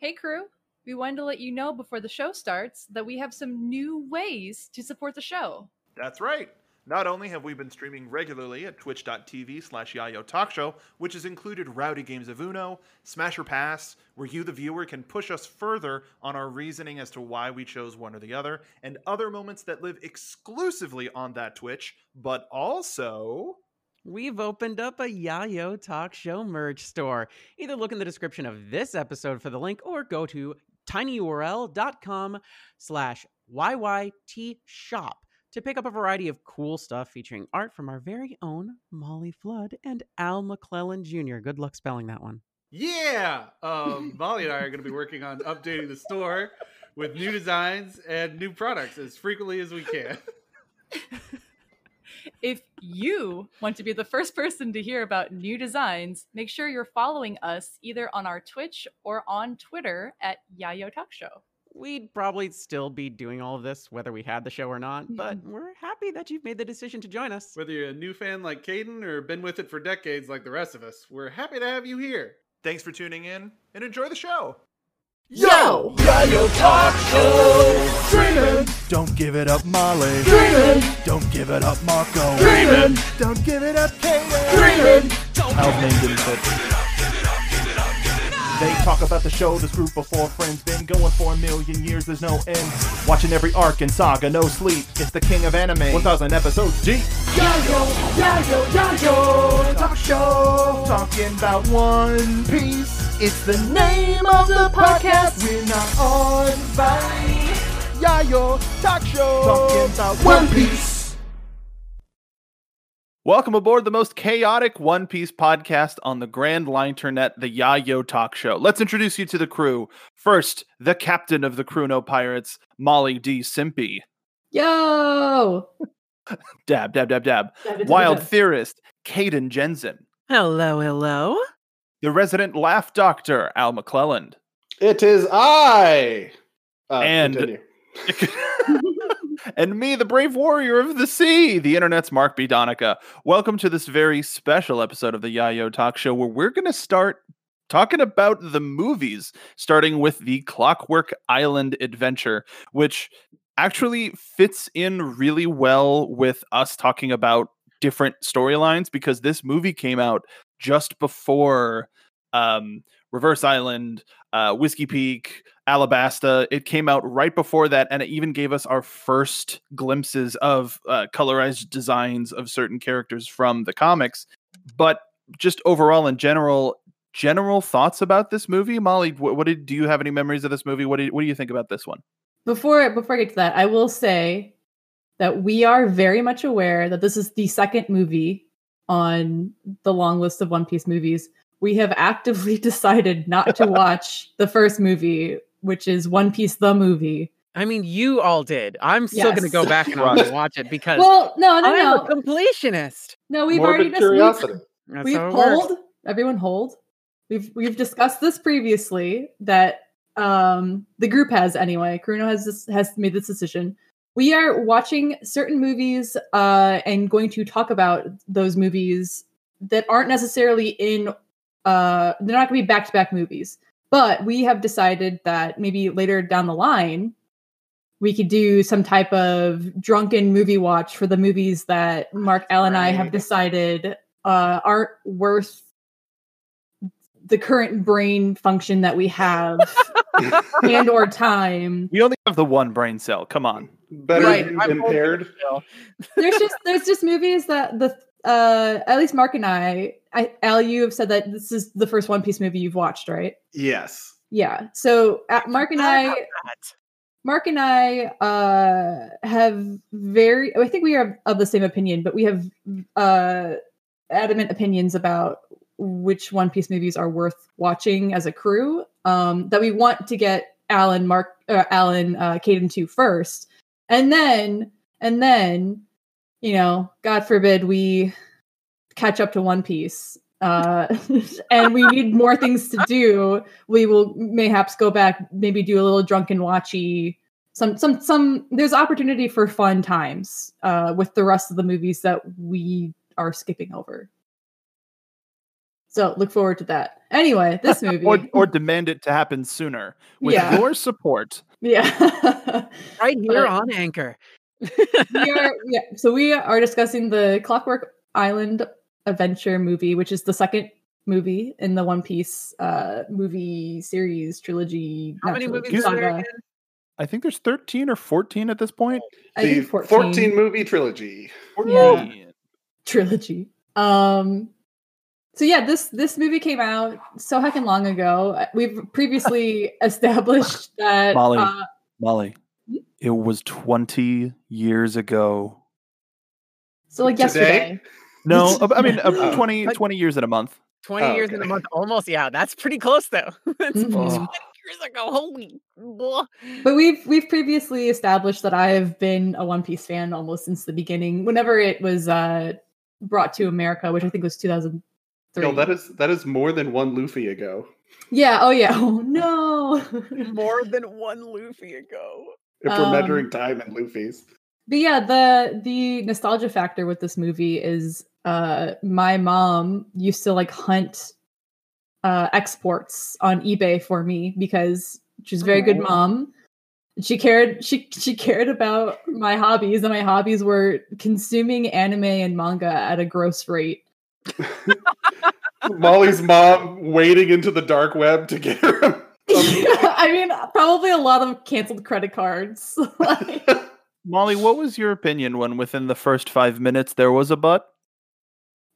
Hey, crew. We wanted to let you know before the show starts that we have some new ways to support the show. That's right. Not only have we been streaming regularly at twitch.tv slash Yayo Talk Show, which has included rowdy games of Uno, Smash or Pass, where you, the viewer, can push us further on our reasoning as to why we chose one or the other, and other moments that live exclusively on that Twitch, but also. We've opened up a Yayo Talk Show merch store. Either look in the description of this episode for the link or go to tinyurl.com slash YYT shop to pick up a variety of cool stuff featuring art from our very own Molly Flood and Al McClellan Jr. Good luck spelling that one. Yeah, um, Molly and I are going to be working on updating the store with new designs and new products as frequently as we can. If you want to be the first person to hear about new designs, make sure you're following us either on our Twitch or on Twitter at Yayo Talk Show. We'd probably still be doing all of this whether we had the show or not, but Mm-hmm. we're happy that you've made the decision to join us. Whether you're a new fan like Caden or been with it for decades like the rest of us, we're happy to have you here. Thanks for tuning in and enjoy the show. Yo! Yayo Talk Show! Dreamin'! Don't give it up, Molly. Dreamin'! Don't give it up, Marco. Dreamin'! Don't give it up, Kaden. Dreamin'! Al's name didn't fit. They talk about the show, this group of four friends been going for a million years, there's no end. Watching every arc and saga, no sleep. It's the king of anime, 1,000 episodes deep. Yayo! Yayo! Yayo! Talk Show! Talking about One Piece. It's the name of the podcast. We're not on Vine. Yayo Talk Show. Talking about One Piece. Welcome aboard the most chaotic One Piece podcast on the Grand Line Internet, the Yayo Talk Show. Let's introduce you to the crew. First, the captain of the Chrono Pirates, Molly D. Simpy. Yo! Dab, dab, dab, dab. Dab, dab, Wild dab. theorist, Caden Jensen. Hello, hello. The resident laugh doctor, Al McClelland. It is I. Uh, And- and me, the brave warrior of the sea, the internet's Mark B. Donica. Welcome to this very special episode of the Yayo Talk Show, where we're going to start talking about the movies, starting with the Clockwork Island adventure, which actually fits in really well with us talking about different storylines because this movie came out just before um, Reverse Island, uh, Whiskey Peak, Alabasta. It came out right before that, and it even gave us our first glimpses of uh, colorized designs of certain characters from the comics. But just overall, in general, general thoughts about this movie, Molly. What, what did do you have any memories of this movie? What do you, what do you think about this one? Before before I get to that, I will say that we are very much aware that this is the second movie on the long list of One Piece movies. We have actively decided not to watch the first movie, which is One Piece the movie. I mean, you all did. I'm still going to go back and I'm Right. gonna watch it because Well, no, no, I'm no, a completionist. no. We've already Morbid dis- we've- we've how it works. hold everyone hold we've we've discussed this previously that um the group has anyway Kuruno has this has made this decision we are watching certain movies uh and going to talk about those movies that aren't necessarily in uh they're not going to be back-to-back movies but we have decided that maybe later down the line we could do some type of drunken movie watch for the movies that Mark L and I have decided uh, aren't worth the current brain function that we have and or time. We only have the one brain cell. Come on. Better Right, impaired. There's just there's just movies that the uh at least Mark and I, I Al, you have said that this is the first One Piece movie you've watched, right? Yes. Yeah. So uh, Mark and I Mark and I uh, have very, I think we are of the same opinion, but we have uh, adamant opinions about which One Piece movies are worth watching as a crew. Um, that we want to get Alan, Mark, uh, Alan, uh, Caden to first, and then, and then, you know, God forbid we catch up to One Piece. Uh, and we need more things to do we will mayhaps go back, maybe do a little drunken watchy. Some, some, some. There's opportunity for fun times uh, with the rest of the movies that we are skipping over. So look forward to that. Anyway, this movie. or or demand it to happen sooner with Yeah. your support. Yeah. Right here Uh, on Anchor. we are yeah so we are discussing the clockwork island adventure movie which is the second movie in the one piece uh movie series trilogy How many movies are there I think there's 13 or 14 at this point. I the think 14, 14. movie trilogy. Yeah. trilogy um so yeah this this movie came out so heckin' long ago we've previously established that Molly. uh, Molly, it was 20 years ago. so like Today? yesterday No, I mean uh, Oh. 20 20 years in a month. 20 Oh, years in a month. Almost, yeah. That's pretty close though. That's Mhm. 20 years ago. Holy blah. But we've we've previously established that I have been a One Piece fan almost since the beginning. Whenever it was uh brought to America, which I think was 2003. Yo, that is that is more than one Luffy ago. yeah. Oh yeah. Oh no. More than one Luffy ago. If we're Um, measuring time in Luffy's. but yeah, the the nostalgia factor with this movie is uh my mom used to like hunt uh exports on eBay for me because she's a very good mom. She cared she she cared about my hobbies and my hobbies were consuming anime and manga at a gross rate. Molly's mom wading into the dark web to get her. I mean, probably a lot of canceled credit cards. Like- Molly, what was your opinion when within the first 5 minutes there was a butt?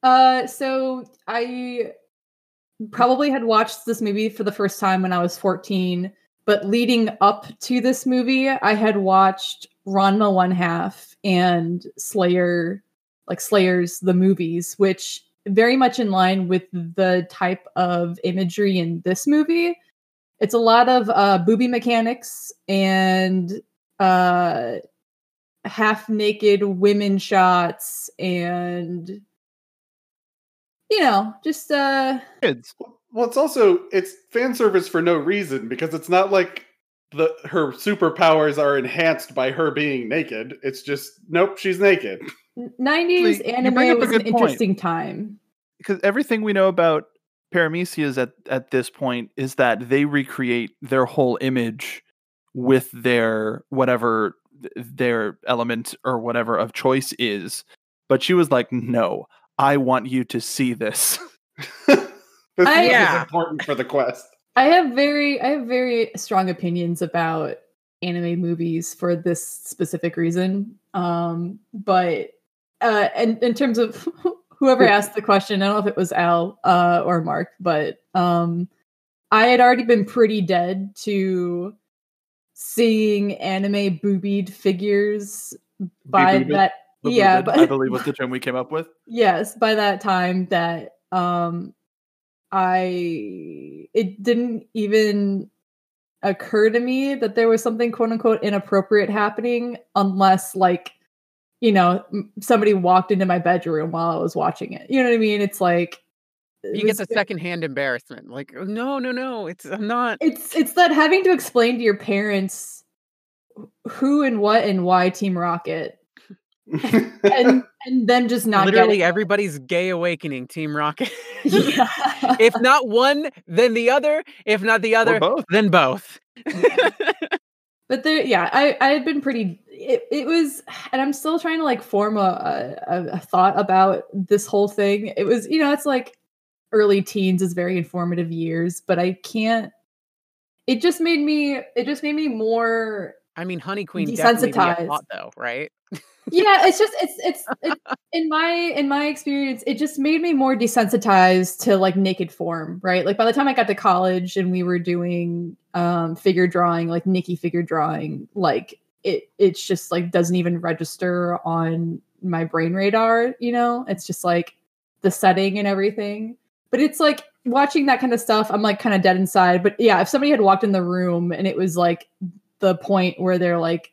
Uh, so I probably had watched this movie for the first time when I was 14, but leading up to this movie, I had watched Ranma One Half and Slayer, like Slayers, the movies, which very much in line with the type of imagery in this movie. It's a lot of uh, booby mechanics and uh, half naked women shots and you know, just uh Kids. well, it's also it's fan service for no reason because it's not like the her superpowers are enhanced by her being naked. It's just nope, she's naked. nineties you anime bring was an good point. interesting time. because everything we know about Paramecias at at this point is that they recreate their whole image with their whatever their element or whatever of choice is. But she was like, "No, I want you to see this." this I- is important for the quest. I have very I have very strong opinions about anime movies for this specific reason. Um but uh and in terms of whoever asked the question, I don't know if it was Al uh or Mark, but um I had already been pretty dead to seeing anime boobied figures by Be-boobed? that yeah, but I believe was the term we came up with. yes by that time that um i it didn't even occur to me that there was something quote unquote inappropriate happening unless like you know somebody walked into my bedroom while i was watching it you know what i mean it's like You get was- the secondhand embarrassment. Like, "Oh, no, no, no. It's I'm not. it's it's that having to explain to your parents who and what and why team rocket and and them just not Literally getting everybody's gay awakening, Team Rocket. yeah. if not one, then the other. If not the other, both. then both. but there yeah i i had been pretty it, it was and i'm still trying to like form a, a a thought about this whole thing it was you know it's like early teens is very informative years but i can't it just made me it just made me more I mean, Honey Queen definitely be a Desensitized. plot, though, right? yeah it's just it's it's it, in my in my experience it just made me more desensitized to like naked form right like by the time i got to college and we were doing um figure drawing like nikki figure drawing like it it's just like doesn't even register on my brain radar you know? It's just like the setting and everything. But it's like watching that kind of stuff i'm like kind of dead inside. But yeah if somebody had walked in the room and it was like the point where they're like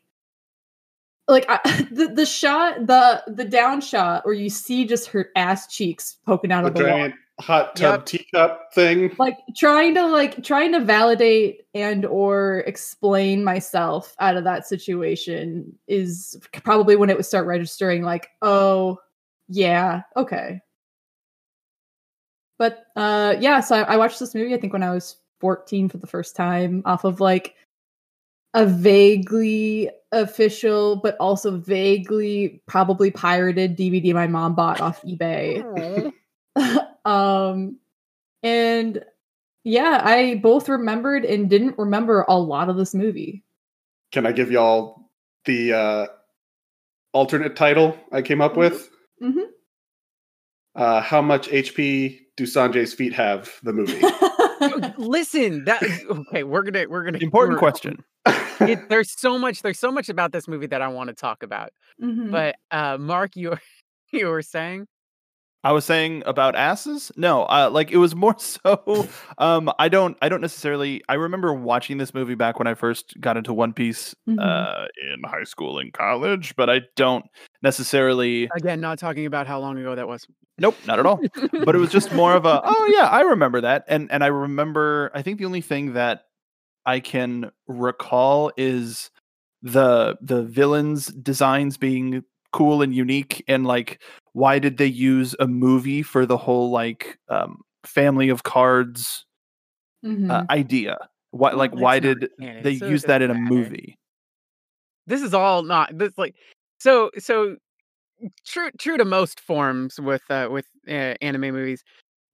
like I, the the shot the the down shot where you see just her ass cheeks poking out the of the wall giant hot tub Yep. teacup thing. like trying to like trying to validate and or explain myself out of that situation is probably when it would start registering like oh yeah okay But uh, yeah, so I, I watched this movie. I think when I was 14 for the first time, off of like a vaguely official, but also vaguely probably pirated DVD my mom bought off eBay. um, and yeah, I both remembered and didn't remember a lot of this movie. Can I give y'all the uh, alternate title I came up with? Mm-hmm. Uh, how much HP do Sanji's feet have? The movie. Listen, that okay. We're gonna we're gonna Important we're- question. It, there's so much there's so much about this movie that I want to talk about. Mhm. But uh, Mark, you were you were saying I was saying about asses. No, uh, like it was more so. Um, I don't. I don't necessarily. I remember watching this movie back when I first got into One Piece Mhm. uh, in high school and college, but I don't necessarily. again, not talking about how long ago that was. Nope, not at all. but it was just more of a. Oh yeah, I remember that, and and I remember. I think the only thing that I can recall is the the villains designs being cool and unique and like why did they use a movie for the whole like um family of cards Mhm. uh, idea why like why did canon, they so use that in a matter. movie This is all not this like so so true true to most forms with uh with uh, anime movies.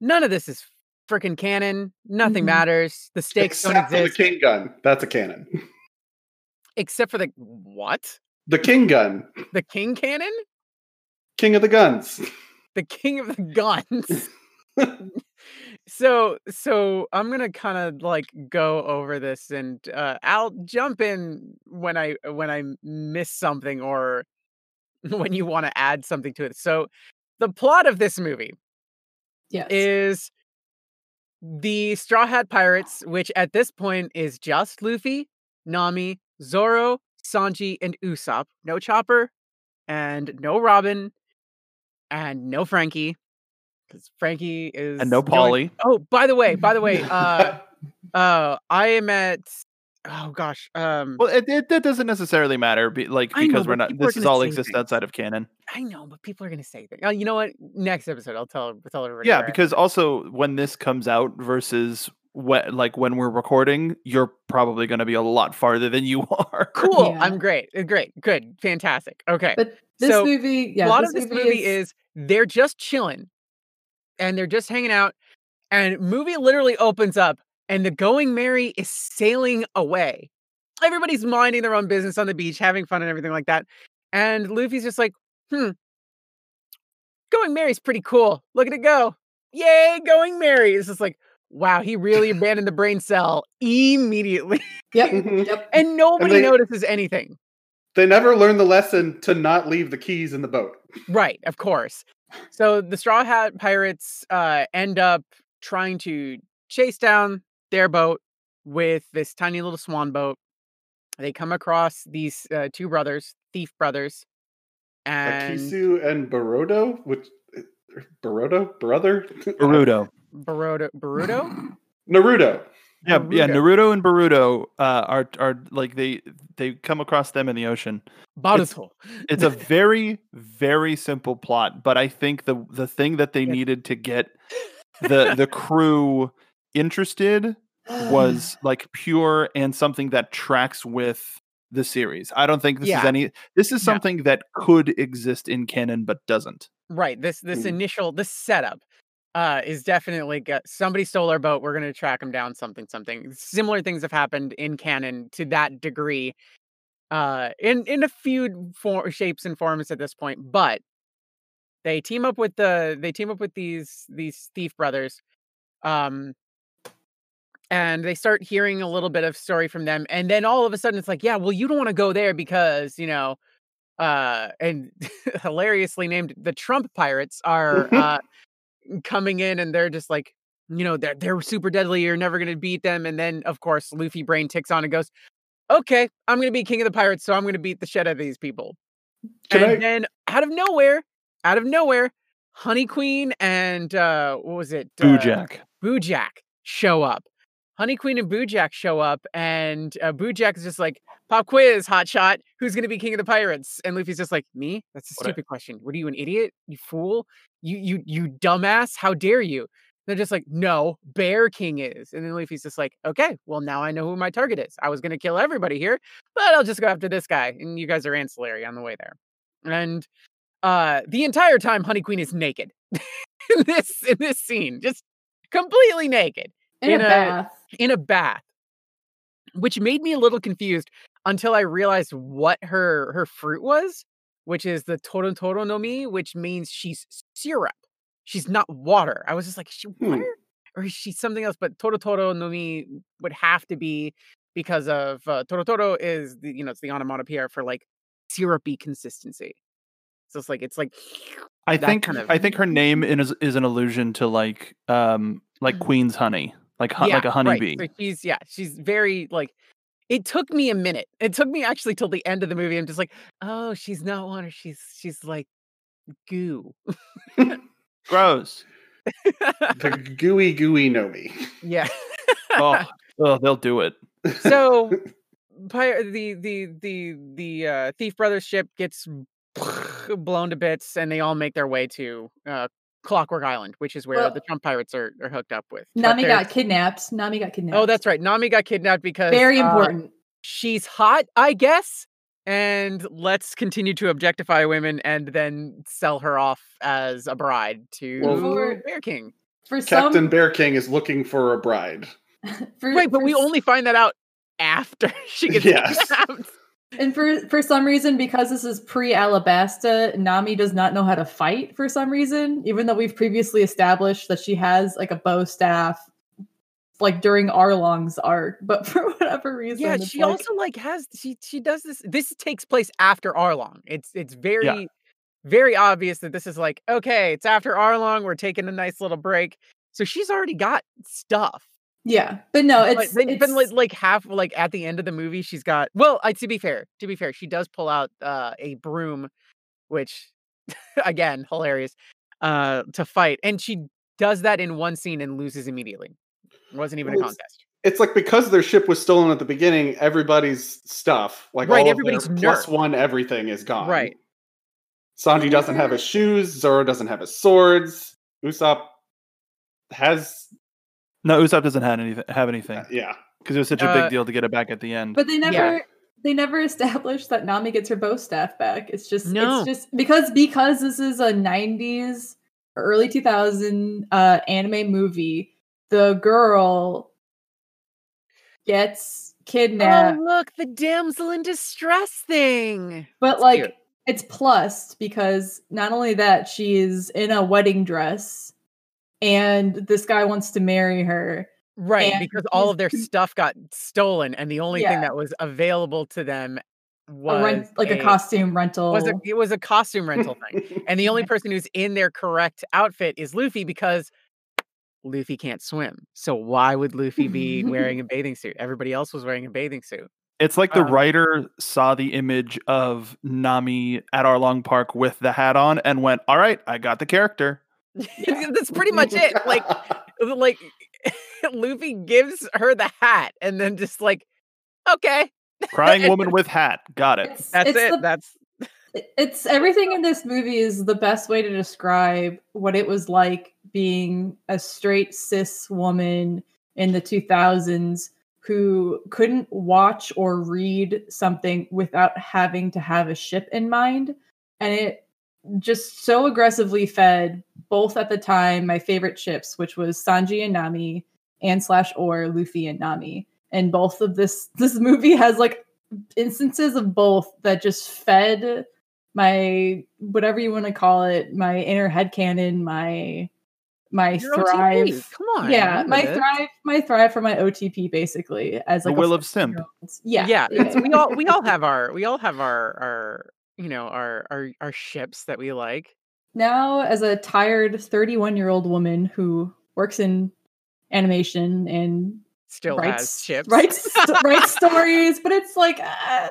None of this is freaking canon. Nothing Mhm. matters. The stakes don't Except the exist king gun. That's a cannon. except for the what? The king gun. The king cannon? King of the guns. The king of the guns. so so i'm gonna kind of like go over this and uh i'll jump in when i when i miss something or when you want to add something to it so the plot of this movie yes. is the straw hat pirates which at this point is just luffy nami zoro sanji and usopp no chopper and no robin and no franky because franky is and no going- polly Oh, by the way, by the way, uh, uh, I am at. Oh gosh, um, well it, it that doesn't necessarily matter be, like I know, because we're not this is all exists things. outside of canon I know, but people are gonna say things. Oh, you know what? Next episode, I'll tell tell everybody. yeah because also when this comes out versus when like when we're recording you're probably going to be a lot farther than you are cool. Yeah. I'm great. uh, Great. Good. Fantastic. Okay. But this So, movie, yeah, a lot this of this movie is they're just chilling and they're just hanging out and movie literally opens up and the going merry is sailing away everybody's minding their own business on the beach having fun and everything like that and luffy's just like hmm going Mary's pretty cool look at it go yay going Mary. it's just like wow he really abandoned the brain cell immediately Yep. Yep. and nobody they- notices anything They never learned the lesson to not leave the keys in the boat. Right, of course. So the Straw Hat Pirates uh, end up trying to chase down their boat with this tiny little swan boat. They come across these uh, two brothers, thief brothers, and Akisu and Barodo, which Barodo brother Naruto. Baruto. Baruto? Naruto. Yeah, yeah. Naruto. Naruto and Baruto uh, are are like they they come across them in the ocean. Baruto. It's a very very simple plot, but I think the the thing that they Yeah. needed to get the the crew interested was like pure and something that tracks with the series. I don't think this is any. This is No. something that could exist in canon but doesn't. Right. This this Mm. initial this setup uh is definitely got somebody stole our boat. We're gonna track them down. Something something. Similar things have happened in canon to that degree, uh, in in a few for- shapes and forms at this point. But they team up with the they team up with these these thief brothers, um, and they start hearing a little bit of story from them. And then all of a sudden, it's like, yeah, well, you don't want to go there because you know uh and hilariously named the Trump pirates are uh coming in and they're just like you know they're they're super deadly you're never going to beat them and then of course Luffy brain ticks on and goes okay I'm going to be king of the pirates so I'm going to beat the shit out of these people Can and I- then out of nowhere out of nowhere Honey Queen and uh what was it uh, Boojak. Boojak show up. Honey Queen and Boojak show up, and uh, Boojak is just like, "Pop quiz, hotshot. Who's gonna be king of the pirates?" And Luffy's just like, "Me? That's a What a- stupid question. What are you, an idiot? You fool? You you you dumbass? How dare you?" They're just like, no, Bear King is. And then Luffy's just like, okay, well, now I know who my target is. I was going to kill everybody here, but I'll just go after this guy. And you guys are ancillary on the way there. And uh, the entire time, Honey Queen is naked in this in this scene, just completely naked In, in a a- bath. in a bath, which made me a little confused until I realized what her her fruit was, which is the Toro Toro no Mi, which means she's syrup. She's not water. I was just like, is she Hmm. water or is she something else? But Toro Toro no Mi would have to be because of uh, Toro Toro is the you know it's the onomatopoeia for like syrupy consistency. So it's like it's like I think kind of- I think her name is is an allusion to like um like Queen's honey, like hu- like a right. honeybee. So she's yeah, she's very like. It took me a minute. It took me actually till the end of the movie. I'm just like, oh, she's not water. She's she's like goo. Gross. the gooey gooey Nomi. yeah. Oh, oh, they'll do it. so the the the the uh, thief brothers ship gets blown to bits, and they all make their way to uh, Clockwork Island, which is where Well- the Trump pirates are, are hooked up with. But Nami got kidnapped. Nami got kidnapped. Oh, that's right. Nami got kidnapped because very uh, important. she's hot, I guess. And let's continue to objectify women and then sell her off as a bride to Well, For- Bear King. for Captain some, Bear King is looking for a bride. for, Right, but for we only find that out after she gets Yes. kidnapped. And for for some reason, because this is pre Alabasta, Nami does not know how to fight for some reason, even though we've previously established that she has like a bow staff, like during Arlong's arc. But for whatever reason, Yeah, she like- also like has she she does this. This takes place after Arlong. It's it's very very obvious that this is like okay, it's after Arlong. We're taking a nice little break. So she's already got stuff. Yeah, but no, it's, but it's like, like half like at the end of the movie, she's got well. I, to be fair, to be fair, she does pull out uh, a broom, which again hilarious uh, to fight, and she does that in one scene and loses immediately. It wasn't even a Well, contest. It's like because their ship was stolen at the beginning, everybody's stuff, like Right, all of everybody's their one everything is gone. Right. Sanji doesn't have his shoes. Zoro doesn't have his swords. Usopp has, No, Usopp doesn't have anything. Have anything yeah. because it was such a Uh, big deal to get it back at the end. But they never Yeah. they never established that Nami gets her bow staff back. It's just No. it's just because because this is a 90s or early 2000 uh anime movie, the girl gets kidnapped, Oh, look, the damsel in distress thing. but that's like cute. it's plus because not only that she is in a wedding dress and this guy wants to marry her. Right, and because all of their stuff got stolen, and the only thing that was available to them A was rent, like a, costume rental. Was a, it was a costume rental thing, and the only person who's in their correct outfit is Luffy because Luffy can't swim. So why would Luffy be wearing a bathing suit? Everybody else was wearing a bathing suit. It's like the Um, writer saw the image of Nami at Arlong Park with the hat on and went, "All right, I got the character." That's pretty much it. Like, like Luffy gives her the hat, and then just like, okay, Crying woman with hat. Got it. It's- that's it's it. the- That's it's everything in this movie is the best way to describe what it was like being a straight cis woman in the 2000s who couldn't watch or read something without having to have a ship in mind and it just so aggressively fed both at the time my favorite ships which was Sanji and Nami and slash or Luffy and Nami and both of this this movie has like instances of both that just fed my whatever you want to call it, my inner head canon, my my your OTP. thrive. Come on, Yeah, my this. thrive, my thrive for my OTP basically as The like a will of simp. 14-year-old. Yeah, yeah, it's, we all we all have our we all have our our you know our our our ships that we like. Now, as a tired 31 year old woman who works in animation and Still has writes ships. writes writes stories, but it's like uh,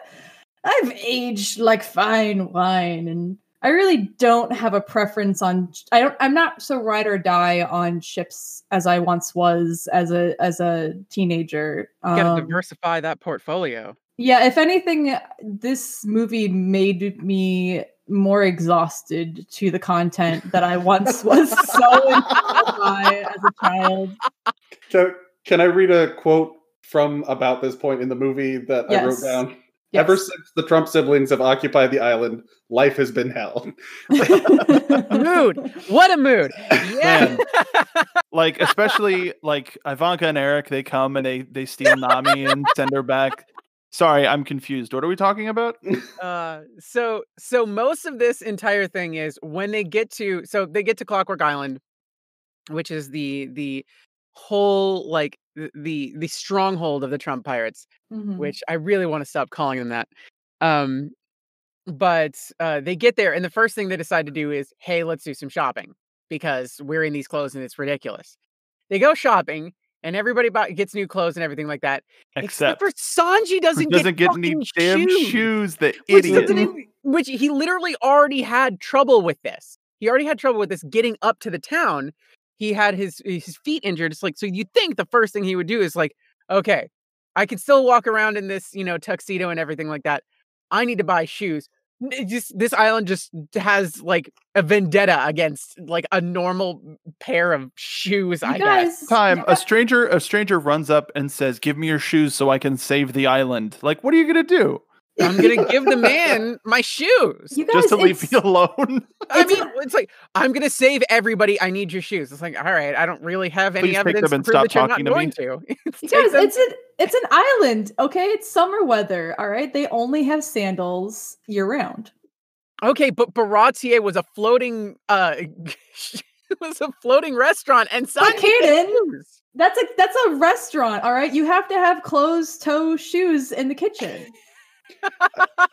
I've aged like fine wine, and I really don't have a preference on. I don't. I'm not so ride or die on ships as I once was as a as a teenager. You gotta Um, diversify that portfolio. yeah, if anything, this movie made me more exhausted to the content that I once was so enthralled by as a child. Can, can I read a quote from about this point in the movie that I wrote Yes. down? Ever since the Trump siblings have occupied the island, life has been hell. mood. What a mood. Yeah. like especially like Ivanka and Eric, they come and they they steal Nami and send her back. Sorry, I'm confused. What are we talking about? uh so so most of this entire thing is when they get to so they get to Clockwork Island, which is the the whole like the the stronghold of the Trump pirates. Mhm. which I really want to stop calling them that. Um, but uh, they get there, and the first thing they decide to do is, "Hey, let's do some shopping because we're in these clothes and it's ridiculous." They go shopping, and everybody buy- gets new clothes and everything like that. Except for Sanji doesn't, doesn't get, get, any fucking damn shoes, shoes, the which idiot. which he literally already had trouble with this. He already had trouble with this getting up to the town. He had his eh, his feet injured. It's like so you think the first thing he would do is like, okay, I can still walk around in this, you know, tuxedo and everything like that. I need to buy shoes. N- it just this island just has like a vendetta against like a normal pair of shoes. You I guess. Time you a stranger a stranger runs up and says, "Give me your shoes so I can save the island." Like, what are you gonna do? I'm gonna give the man my shoes. you guys, Just to leave me alone? I mean, it's like I'm gonna save everybody. I need your shoes. It's like, all right, I don't really have any Please take evidence them to and prove stop that you're not talking to me. going to. It's You guys, it's an it's an island, okay? It's summer weather, all right. They only have sandals year round. okay, but Baratie was a floating, uh, was a floating restaurant, and But Sanji had Kaden- shoes. That's a that's a restaurant, all right. You have to have closed toe shoes in the kitchen.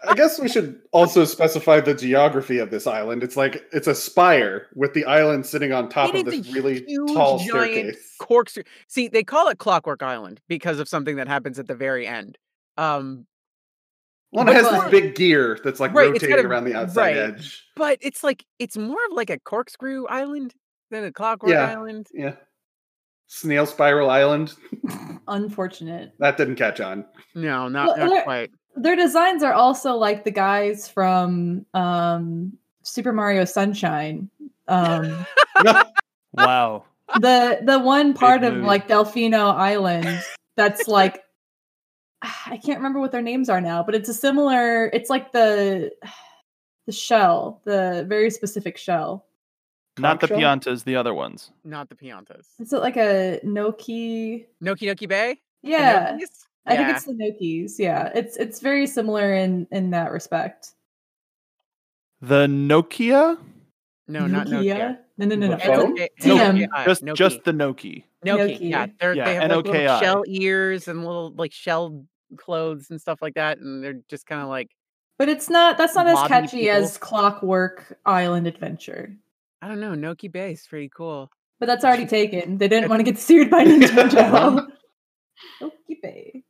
I guess we should also specify the geography of this island. It's like it's a spire with the island sitting on top It of is a this really huge, tall giant staircase. corkscrew. See, they call it Clockwork Island because of something that happens at the very end. Um, Well, it has this big gear that's like Right, it's got rotating around the outside right. edge. but it's like it's more of like a corkscrew island than a Clockwork Yeah. Island. Yeah. Snail Spiral Island. Unfortunate. That didn't catch on. No, not, Well, not quite. Their designs are also like the guys from um Super Mario Sunshine. Um wow. the the one part of movie. like Delfino Island that's like I can't remember what their names are now, but it's a similar it's like the the shell, the very specific shell. Not the Conch shell? Piantas, the other ones. Not the Piantas. Is it like a Noki? Noki Noki Bay? The Yeah. Nokis? I think it's the Nokis. Yeah. It's it's very similar in in that respect. The Nokia? No, not Nokia. No, no, no, no. The It's? TM. Nokia, Just Noki. just the Noki. Noki. Yeah, Noki. they're, Yeah, they have like little shell ears and little like shell clothes and stuff like that, and they're just kind of like But it's not that's not as catchy people. as Clockwork Island Adventure. I don't know. Noki Bay is pretty cool. But that's already taken. They didn't want to get sued by Nintendo. Uh-huh. Okie Bay.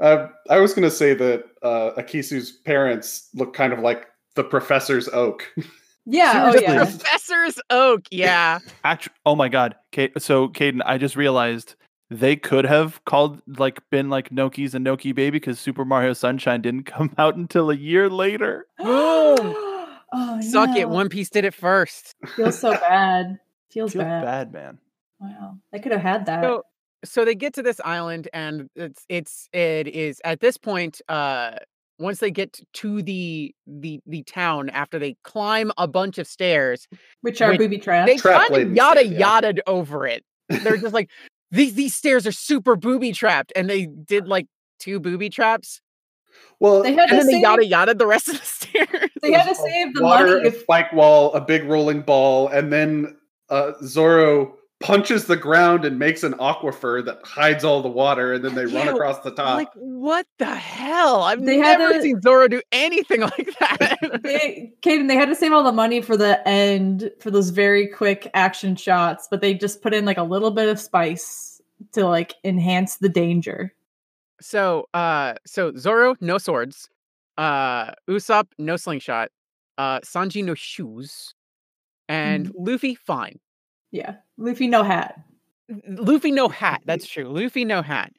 Uh, I was going to say that uh, Akisu's parents look kind of like the professor's oak. Yeah, oh yeah. Professor's Oak. Yeah. Actu- oh my god. Kate, so Caden, I just realized they could have called like been like Noki's and Noki Baby because Super Mario Sunshine didn't come out until a year later. Oh, Suck it. One Piece did it first. feels so bad. Feels Feels bad. bad, man. Wow. They could have had that. So so they get to this island and it's it's it is at this point uh once they get to the the the town after they climb a bunch of stairs which are booby traps. they Trap kind of yada stairs, yeah. yada over it they're just like these these stairs are super booby trapped and they did like two booby traps Well, They had and to then they save, yada yada the rest of the stairs they had to save the water, money. a If, spike wall, a big rolling ball, and then uh, Zoro punches the ground and makes an aquifer that hides all the water, and then they run across the top. like what the hell i've They had never to- seen zoro do anything like that they, Kaden, they had to save all the money for the end for those very quick action shots, but they just put in like a little bit of spice to like enhance the danger. So, uh, so Zoro no swords, uh, Usopp no slingshot, uh, Sanji no shoes, and Luffy fine. Yeah. Luffy no hat. Luffy no hat. That's true. Luffy no hat.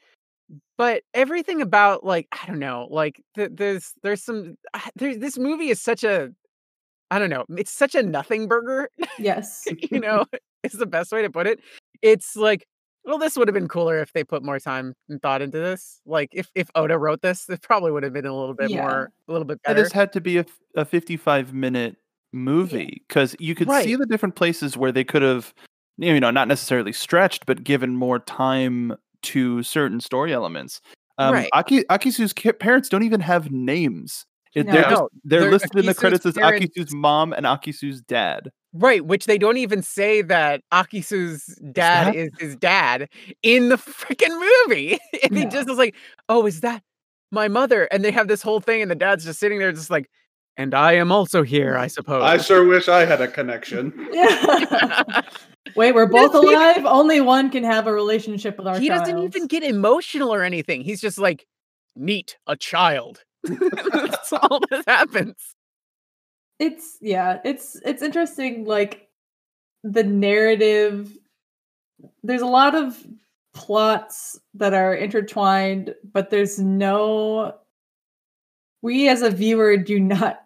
But everything about like I don't know, like th- there's there's some ah, there's this movie is such a I don't know. It's such a nothing burger. Yes. you know, is the best way to put it. It's like, well, this would have been cooler if they put more time and thought into this. Like, if if Oda wrote this, it probably would have been a little bit Yeah. more, a little bit Yeah, better. this had to be a, a 55 minute movie because you could see the different places where they could have, you know, not necessarily stretched, but given more time to certain story elements. Um, Right. Aki, Akisu's parents don't even have names. It- They're, No. just, they're, they're listed in the credits as parents- Akisu's mom and Akisu's dad. Right, which they don't even say that Akisu's dad that- is his dad in the freaking movie. and he just is like, "Oh, is that my mother?" And they have this whole thing, and the dad's just sitting there, just like, "And I am also here, I suppose." I sure wish I had a connection. Yeah. Wait, we're both Doesn't even- alive. Only one can have a relationship with our he child. doesn't even get emotional or anything. He's just like, "Neat, a child." That's all that happens. It's yeah, it's it's interesting. Like the narrative. There's a lot of plots that are intertwined, but there's no. We as a viewer do not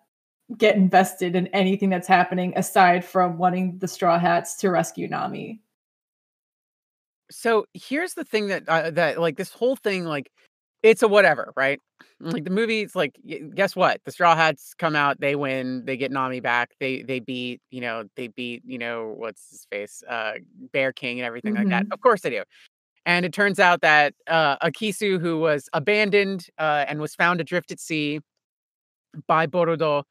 get invested in anything that's happening aside from wanting the Straw Hats to rescue Nami. so here's the thing that uh, that like this whole thing like it's a whatever right like the movie's like guess what the straw hats come out they win they get nami back they they beat you know they beat you know what's his face uh bear king and everything like that Mhm. of course they do and it turns out that uh akisu who was abandoned uh and was found adrift at sea by borodo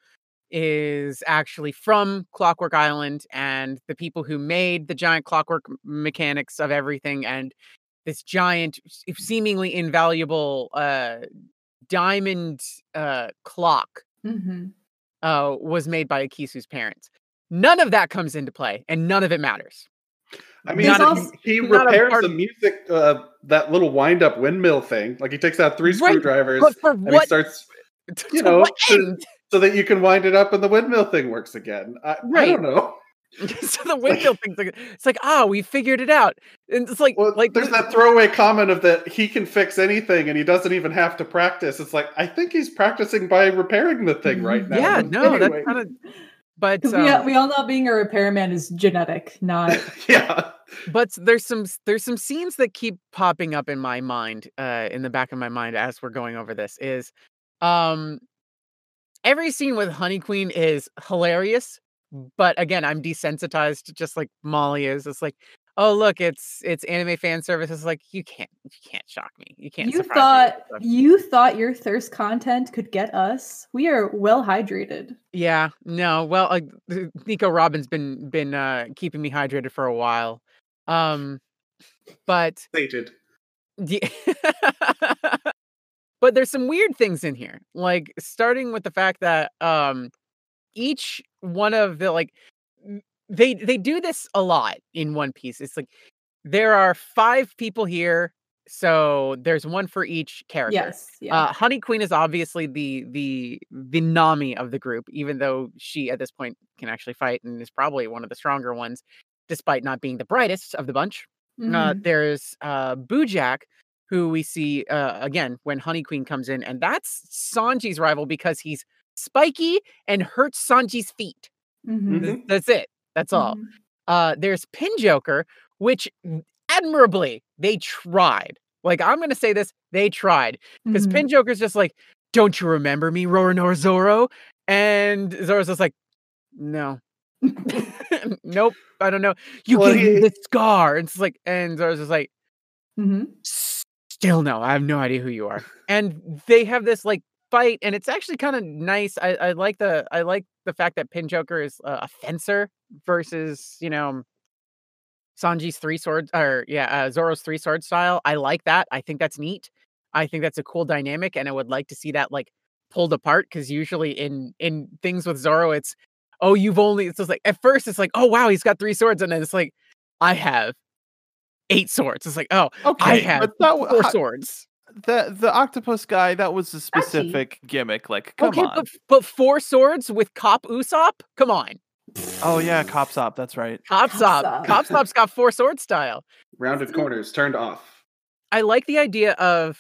is actually from Clockwork Island, and the people who made the giant clockwork mechanics of everything, and this giant, seemingly invaluable uh, diamond uh, clock Mm-hmm. uh, was made by Akisu's parents. None of that comes into play, and none of it matters. I mean, There's he- also- he, repairs part the music, uh, that little wind up windmill thing. Like he takes out three Right, screwdrivers But for and he what? starts to you know, to- end? So that you can wind it up and the windmill thing works again. I, I don't know. so the windmill thing's like it's like ah, we figured it out. And it's like Well, like there's that throwaway comment of that he can fix anything and he doesn't even have to practice. It's like I think he's practicing by repairing the thing right now. yeah, But no, that's kind of. But Because we, um, we all know being a repairman is genetic, not yeah. but there's some there's some scenes that keep popping up in my mind uh in the back of my mind as we're going over this is um every scene with honey queen is hilarious but again i'm desensitized just like molly is it's like oh look it's it's anime fan service it's like you can't you can't shock me you can't you surprise me thought you thought your thirst content could get us. We are well hydrated. yeah no well uh, nico robin's been been uh keeping me hydrated for a while um but Sated. Yeah. But there's some weird things in here. Like starting with the fact that um each one of the like they they do this a lot in One Piece. It's like there are five people here, so there's one for each character. Yes. Yeah. Uh, Honey Queen is obviously the the the Nami of the group, even though she at this point can actually fight and is probably one of the stronger ones, despite not being the brightest of the bunch. Uh, Mhm. there's uh, Boojak, who we see uh, again when Honey Queen comes in, and that's Sanji's rival because he's spiky and hurts Sanji's feet. Mhm. Th- That's it. That's all. Mhm. Uh, there's Pin Joker, which admirably they tried. Like I'm gonna say this, they tried because Mhm. Pin Joker's just like, "Don't you remember me, Roronoa Zoro?" And Zoro's just like, "No, nope, I don't know. You Well, gave me the scar." And it's like, and Zoro's just like, Mhm. "Still no, I have no idea who you are." and they have this like fight, and it's actually kind of nice. I, I like the I like the fact that Pin Joker is uh, a fencer versus you know Sanji's three swords or yeah, uh, Zoro's three sword style. I like that. I think that's neat. I think that's a cool dynamic, and I would like to see that like pulled apart because usually in in things with Zoro, it's oh you've only it's just like at first it's like oh wow he's got three swords, and then it's like I have eight swords. It's like oh Okay, I have but that four I- swords. the the octopus guy that was a specific gimmick. Like, come okay, on. but but four swords with Cop Usopp. Come on, oh yeah, cops up. That's right. Cop Sop. Usopp. Cop Sop's got four sword style. Rounded corners turned off. I like the idea of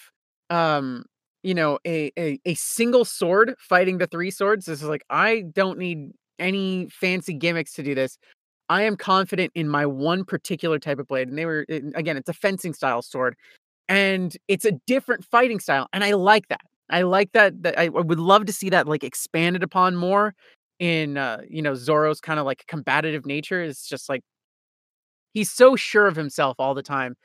um you know a, a a single sword fighting the three swords. This is like I don't need any fancy gimmicks to do this. I am confident in my one particular type of blade, and they were again, it's a fencing style sword, and it's a different fighting style, and I like that. I like that. That I would love to see that like expanded upon more in uh, you know Zoro's kind of like combative nature. Is just like he's so sure of himself all the time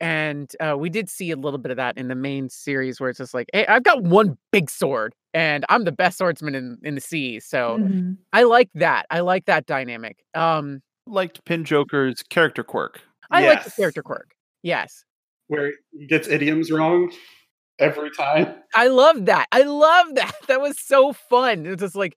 and uh, we did see a little bit of that in the main series where it's just like hey i've got one big sword and i'm the best swordsman in, in the sea so Mhm. i like that i like that dynamic um Liked Pin Joker's character quirk. i like the character quirk yes Where he gets idioms wrong every time. i love that i love that that was so fun it's just like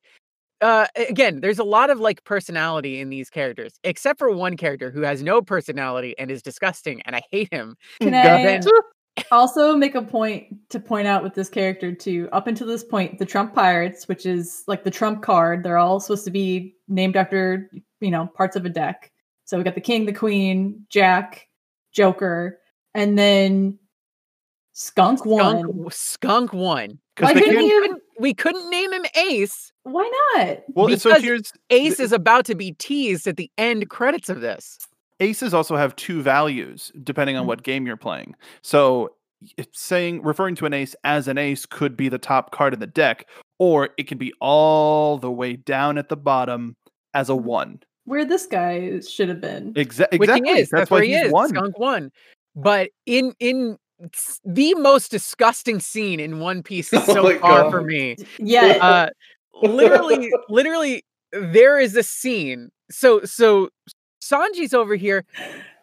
uh again there's a lot of like personality in these characters except for one character who has no personality and is disgusting and i hate him Can I it. also make a point to point out with this character too? Up until this point, the Trump Pirates, which is like the Trump card, they're all supposed to be named after you know parts of a deck. So we got the King, the Queen, Jack, Joker, and then Skunk one. skunk, skunk one Why couldn't can't- we couldn't name him ace Why not? Well, so Because- here's Ace is about to be teased at the end credits of this. Aces also have two values depending on Mhm. what game you're playing. So saying referring to an ace as an ace could be the top card in the deck, or it can be all the way down at the bottom as a one. Where this guy should have been. Exa- Which exactly. he is. That's, That's, why where he he's is. one. Skunk one. But in in the most disgusting scene in One Piece Oh so my far for me. Yeah. Uh literally literally there is a scene. So so Sanji's over here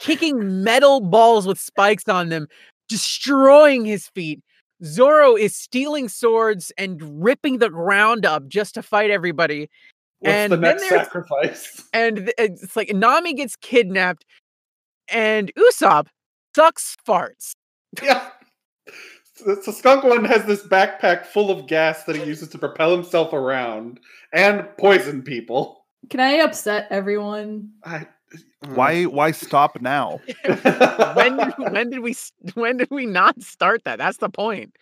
kicking metal balls with spikes on them, destroying his feet. Zoro is stealing swords and ripping the ground up just to fight everybody. What's And the then next there's- sacrifice? and it's like Nami gets kidnapped, and Usopp sucks farts. Yeah. So, so Skunk One has this backpack full of gas that he uses to propel himself around and poison people. Can I upset everyone? I, Why why stop now? When did, when did we when did we not start that? That's the point.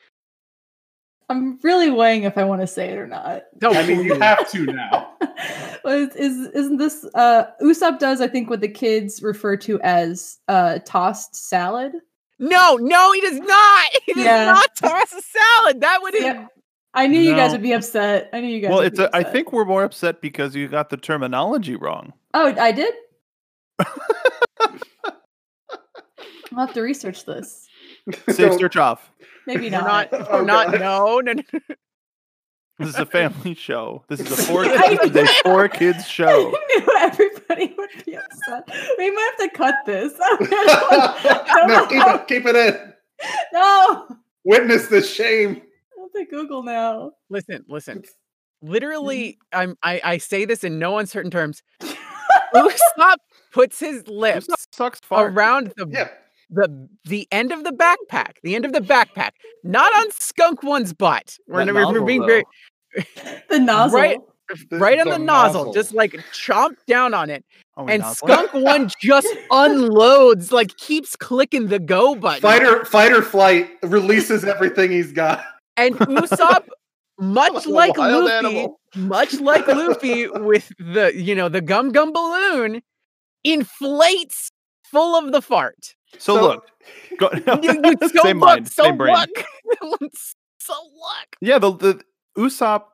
I'm really weighing if I want to say it or not. No, I mean, you have to now. well, is, is isn't this uh Usopp does I think what the kids refer to as uh tossed salad? no, no, he does not. He does Yeah. not toss a salad. That would Yeah. I knew you guys would be upset. I knew you guys. Well, would it's be a, I upset. think we're more upset because you got the terminology wrong. Oh, I did. I'll have to research this. Save So- search off. Maybe we're not. not. Oh, We're not. God. No, no, no. This is a family show. This is a four I- this is a four kids show. I knew everybody would be upset. We might have to cut this. no, keep it, keep it in. no, Witness the shame. I'll take Google now. Listen, listen. Literally, mm-hmm. I'm. I, I say this in no uncertain terms. Usopp puts his lips sucks around the Yeah. the the end of the backpack, the end of the backpack, not on Skunk One's butt. We're, That we're, we're being very The nozzle. Right. Right is on the a nozzle, just like chomp down on it, Oh, and nozzle. Skunk One just unloads, like keeps clicking the go button. Fighter, fight or flight releases everything he's got. and Usopp, much Like a like Luffy, animal. much like Luffy with the you know the gum gum balloon, inflates full of the fart. So, So- look, go, You, you so same look, mind, so same brain. look, so look. Yeah, the the Usopp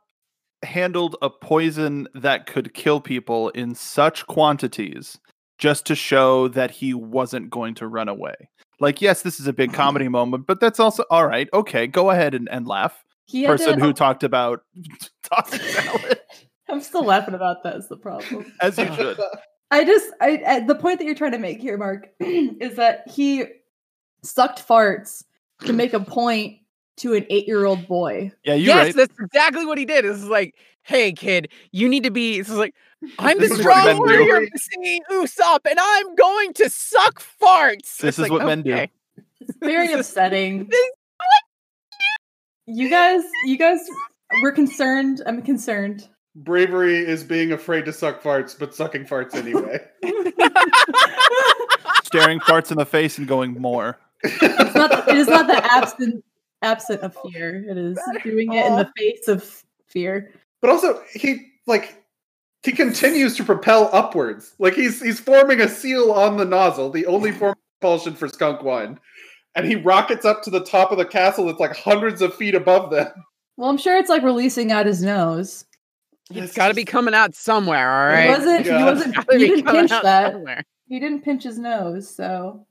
handled a poison that could kill people in such quantities just to show that he wasn't going to run away. Like, yes, this is a big mm-hmm. comedy moment, but that's also all right. Okay, go ahead and, and laugh. He Person who talked about tossing salad, I'm still laughing about that. Is the problem. as you should. I just, I, I the point that you're trying to make here, Mark, is that he sucked farts to make a point to an eight-year-old boy. Yeah, you're yes, right. that's exactly what he did. It's like, hey kid, you need to be. It's like, I'm This the is what strong warrior of the sea, Usopp, and I'm going to suck farts. This It's is like, what men do. It's very upsetting. this- You guys, you guys, we're concerned. I'm concerned. Bravery is being afraid to suck farts, but sucking farts anyway. Staring farts in the face and going more. It's not. It is not the absent absent of fear. It is doing it in the face of fear. But also, he like he continues to propel upwards. Like he's he's forming a seal on the nozzle, the only form of propulsion for skunk one. And he rockets up to the top of the castle that's like hundreds of feet above them. Well, I'm sure it's like releasing out his nose. It's got to be coming out somewhere, all right? He wasn't. He wasn't. He didn't pinch that. somewhere. He didn't pinch his nose. So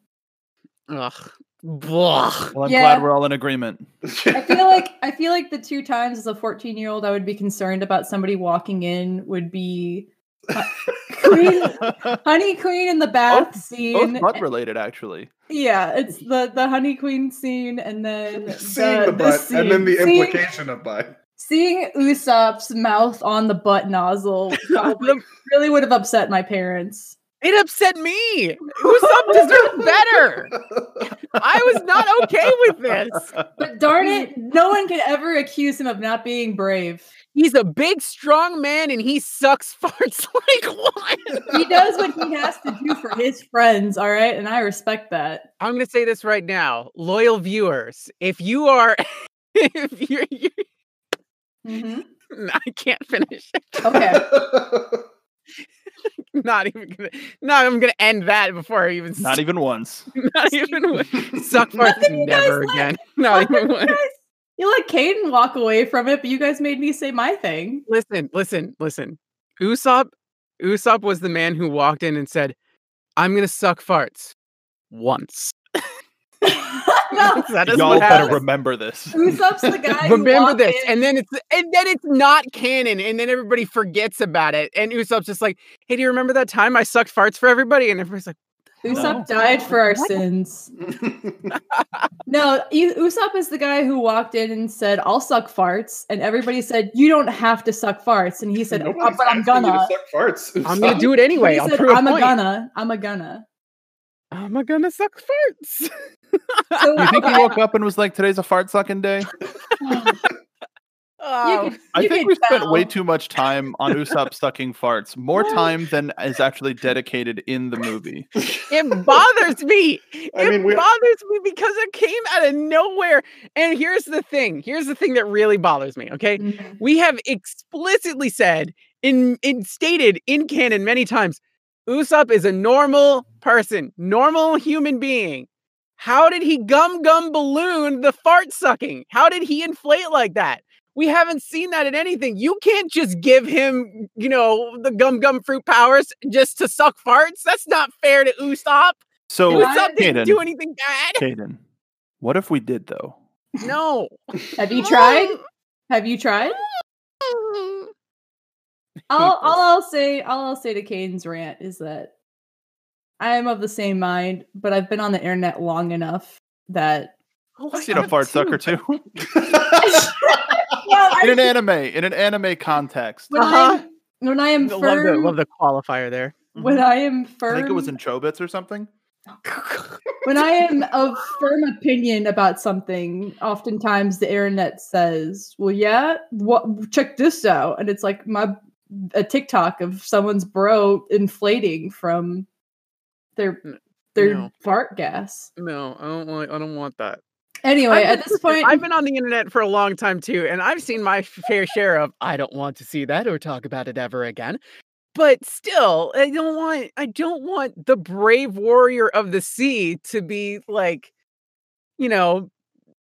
Ugh. Blah. Well, I'm Yeah. glad we're all in agreement. I feel like I feel like the two times as a 14 year old I would be concerned about somebody walking in would be uh, Queen, Honey Queen in the bath Both scene. butt related, actually. Yeah, it's the the Honey Queen scene, and then seeing the, the butt this and then the scene. Seeing- implication of butt. Seeing Usopp's mouth on the butt nozzle really would have upset my parents. It upset me. Usopp deserved better. I was not okay with this. But darn it, no one can ever accuse him of not being brave. He's a big, strong man, and he sucks farts like what? He does what he has to do for his friends, all right? And I respect that. I'm going to say this right now, loyal viewers. If you are, if you're, you Mhm. I can't finish. it. Okay. Not even gonna. No, I'm gonna end that before I even. Not even once. Not even. once. Suck farts Nothing you guys never like. again. Not even. You once. guys- You let Caden walk away from it, but you guys made me say my thing. Listen, listen, listen. Usopp, Usopp was the man who walked in and said, "I'm gonna suck farts once." No, that is Y'all what better remember this. Usopp's the guy. who Remember this, in- and then it's and then it's not canon, and then everybody forgets about it. And Usopp's just like, "Hey, do you remember that time I sucked farts for everybody?" And everybody's like, Usopp died for our sins. No, U- Usopp is the guy who walked in and said, "I'll suck farts," and everybody said, "You don't have to suck farts," and he said, "Oh, "But I'm asking you to gonna." suck farts. "I'm gonna do it anyway. he I'll said, prove "I'm a point. gonna. I'm a gonna." I'm a gonna suck farts." So You think he woke up and was like, "Today's a fart sucking day"? Oh, could- I you think could we spent way too much time on Usopp sucking farts, more time than is actually dedicated in the movie. it bothers me. I it mean, bothers me because it came out of nowhere. And here's the thing. Here's the thing that really bothers me. Okay, Mhm. we have explicitly said in, in stated in canon many times, Usopp is a normal person, normal human being. How did he gum gum balloon the fart sucking? How did he inflate like that? We haven't seen that in anything. You can't just give him, you know, the gum gum fruit powers just to suck farts. That's not fair to Usopp. So, Usopp didn't Kaden, do anything bad. Kaden, what if we did though? No. Have you tried? Have you tried? All, all I'll say, all I'll say to Caden's rant is that I am of the same mind, but I've been on the internet long enough that Oh, I've seen a fart too, sucker too. well, in an anime, in an anime context. when, Uh-huh. I'm, when I am Love firm, the, love the qualifier there. when I am firm, I think it was in Chobits or something. when I am of firm opinion about something, oftentimes the internet says, "Well, yeah, what? Check this out," and it's like my a TikTok of someone's bro inflating from their their no. fart gas. No, I don't want. I don't want that. Anyway, I've at this point, I've been on the internet for a long time too, and I've seen my fair share of I don't want to see that or talk about it ever again. But still, I don't want I don't want the brave warrior of the sea to be like, you know,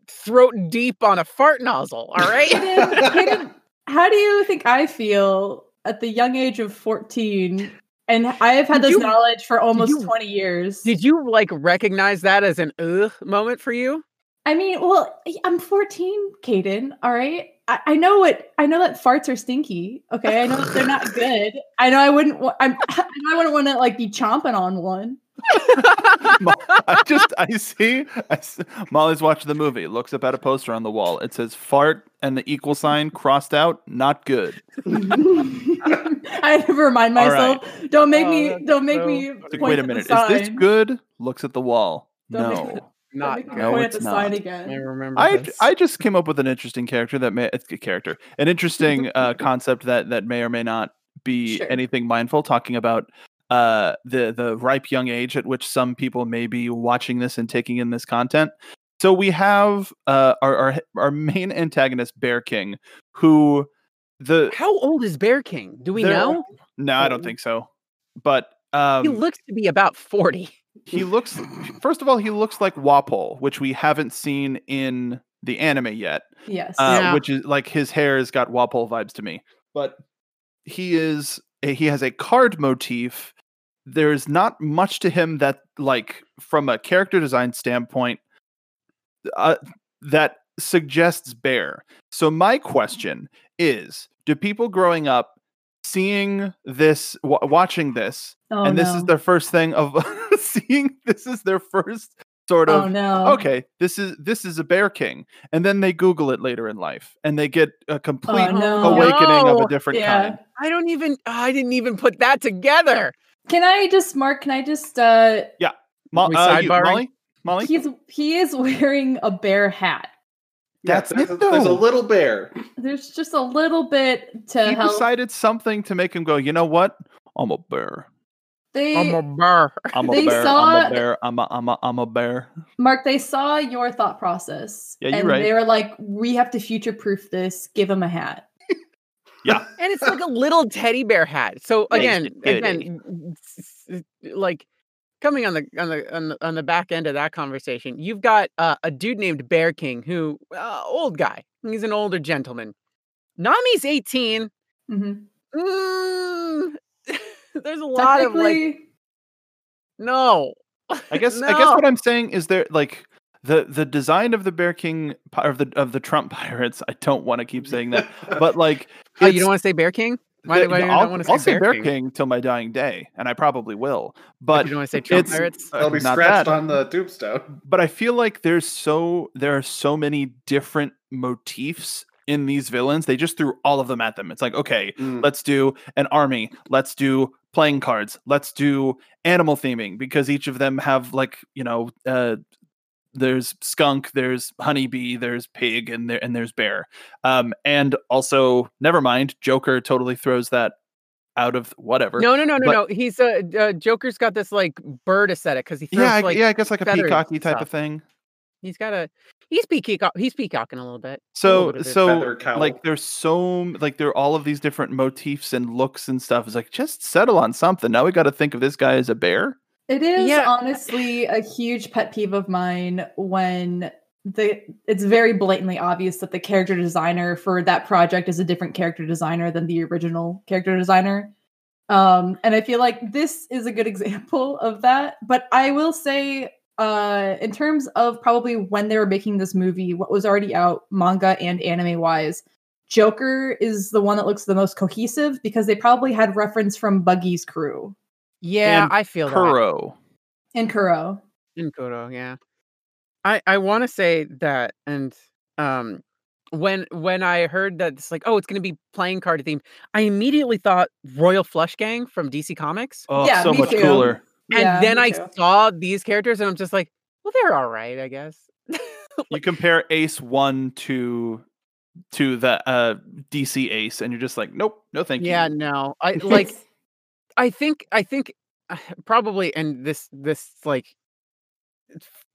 throat deep on a fart nozzle. All right. Hayden, Hayden, how do you think I feel at the young age of 14? And I have had Did this you- knowledge for almost you- 20 years. Did you like recognize that as an ugh moment for you? I mean, well, I'm 14, Caden. All right. I, I know what I know that farts are stinky. Okay. I know they're not good. I know I wouldn't I'm I know I wouldn't want to like be chomping on one. Mo- I just I see, I s- Molly's watching the movie. Looks up at a poster on the wall. It says "fart" and the equal sign crossed out. Not good. I have to remind All right. myself. Don't make Oh, me don't make so me like, point wait a at the minute. Is this good? Looks at the wall. Don't make me- no. Don't Not make me No, it's at the sign not. I remember. I this. I just came up with an interesting character that may it's a character, an interesting uh, concept that that may or may not be Sure. anything mindful. Talking about uh, the the ripe young age at which some people may be watching this and taking in this content. So we have uh, our, our our main antagonist, Bear King, who the How old is Bear King? Do we know? No, I don't think so. But um, he looks to be about 40. he looks. First of all, he looks like Wapol, which we haven't seen in the anime yet. Yes. uh, Yeah. which is like his hair has got Wapol vibes to me. But he is he has a card motif. There's not much to him that like from a character design standpoint uh, that suggests bear. So my question is, do people growing up seeing this w- watching this oh, and this no. is their first thing of seeing this is their first sort of Oh no. okay this is this is a bear king and then they google it later in life and they get a complete Oh, no. awakening of a different Yeah. kind I don't even I didn't even put that together. Can I just Mark? Can I just uh? Mo- uh, you- molly molly He's he is wearing a bear hat. That's there's, it, a, there's a little bear. There's just a little bit to he help. decided something to make him go you know what i'm a bear they I'm a burr. i'm a They bear i'm a bear i'm a, I'm a, I'm a bear Mark, they saw your thought process. Yeah, you're and right. they were like, we have to future proof this. Give him a hat. And it's like a little teddy bear hat. So again, again, like coming on the on the on the, on the back end of that conversation, you've got uh, a dude named Bear King, who uh, old guy. He's an older gentleman. Nami's eighteen. hmm Mm, there's a lot of like no. i guess i guess what i'm saying is there like the the design of the bear king of the of the trump pirates i don't want to keep saying that but like Oh, you don't want to say Bear King? Why, the- why I'll, not want to say I'll say Bear, Bear King? King till my dying day, and I probably will. But But you don't want to say Trump Pirates? uh, It'll be scratched that. on the tombstone. But I feel like there's so there are so many different motifs in these villains. They just threw all of them at them. It's like, okay, Mm. let's do an army, let's do playing cards, let's do animal theming because each of them have like you know. Uh, there's skunk, there's honeybee, there's pig, and there and there's bear. Um, and also, never mind, Joker totally throws that out of whatever. No, no, no, no, but- no. He's a uh Joker's got this like bird aesthetic because he throws yeah, I, like yeah, I guess like a peacocky type of thing. he's got a he's peacock he's peacocking a little bit. So, little bit so like there's so like there are all of these different motifs and looks and stuff. It's like just settle on something. Now we got to think of this guy as a bear. It is Yeah. honestly a huge pet peeve of mine when the it's very blatantly obvious that the character designer for that project is a different character designer than the original character designer. Um, and I feel like this is a good example of that. But I will say, uh, in terms of probably when they were making this movie, what was already out, manga and anime wise, Joker is the one that looks the most cohesive because they probably had reference from Buggy's crew yeah, and I feel that. Kuro. and Kuro. In Kuro, yeah. I I want to say that, and um, when when I heard that it's like, oh, it's going to be playing card themed, I immediately thought Royal Flush Gang from DC Comics, Oh, Yeah, so much too. cooler. and Yeah, then I too. saw these characters, and I'm just like, well, they're all right, I guess. You compare Ace One to to the uh DC Ace, and you're just like, nope, no, thank yeah, you. Yeah, no, I like. I think I think uh, probably and this this like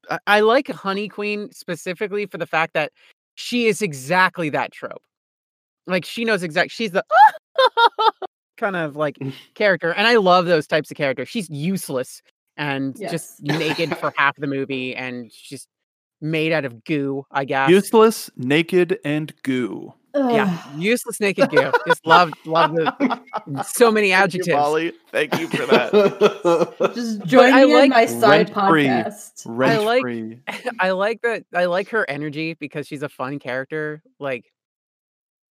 I- I like Honey Queen specifically for the fact that she is exactly that trope. Like she knows exact she's the kind of like character and I love those types of characters. She's useless and just naked for half the movie and she's made out of goo, I guess. Useless, naked, and goo. Yeah, useless naked goo. Just love love the so many Thank you, adjectives. Molly. Thank you for that. Just join I me like in my side rent-free. podcast. Rent like- free. I like that. I like her energy because she's a fun character. Like,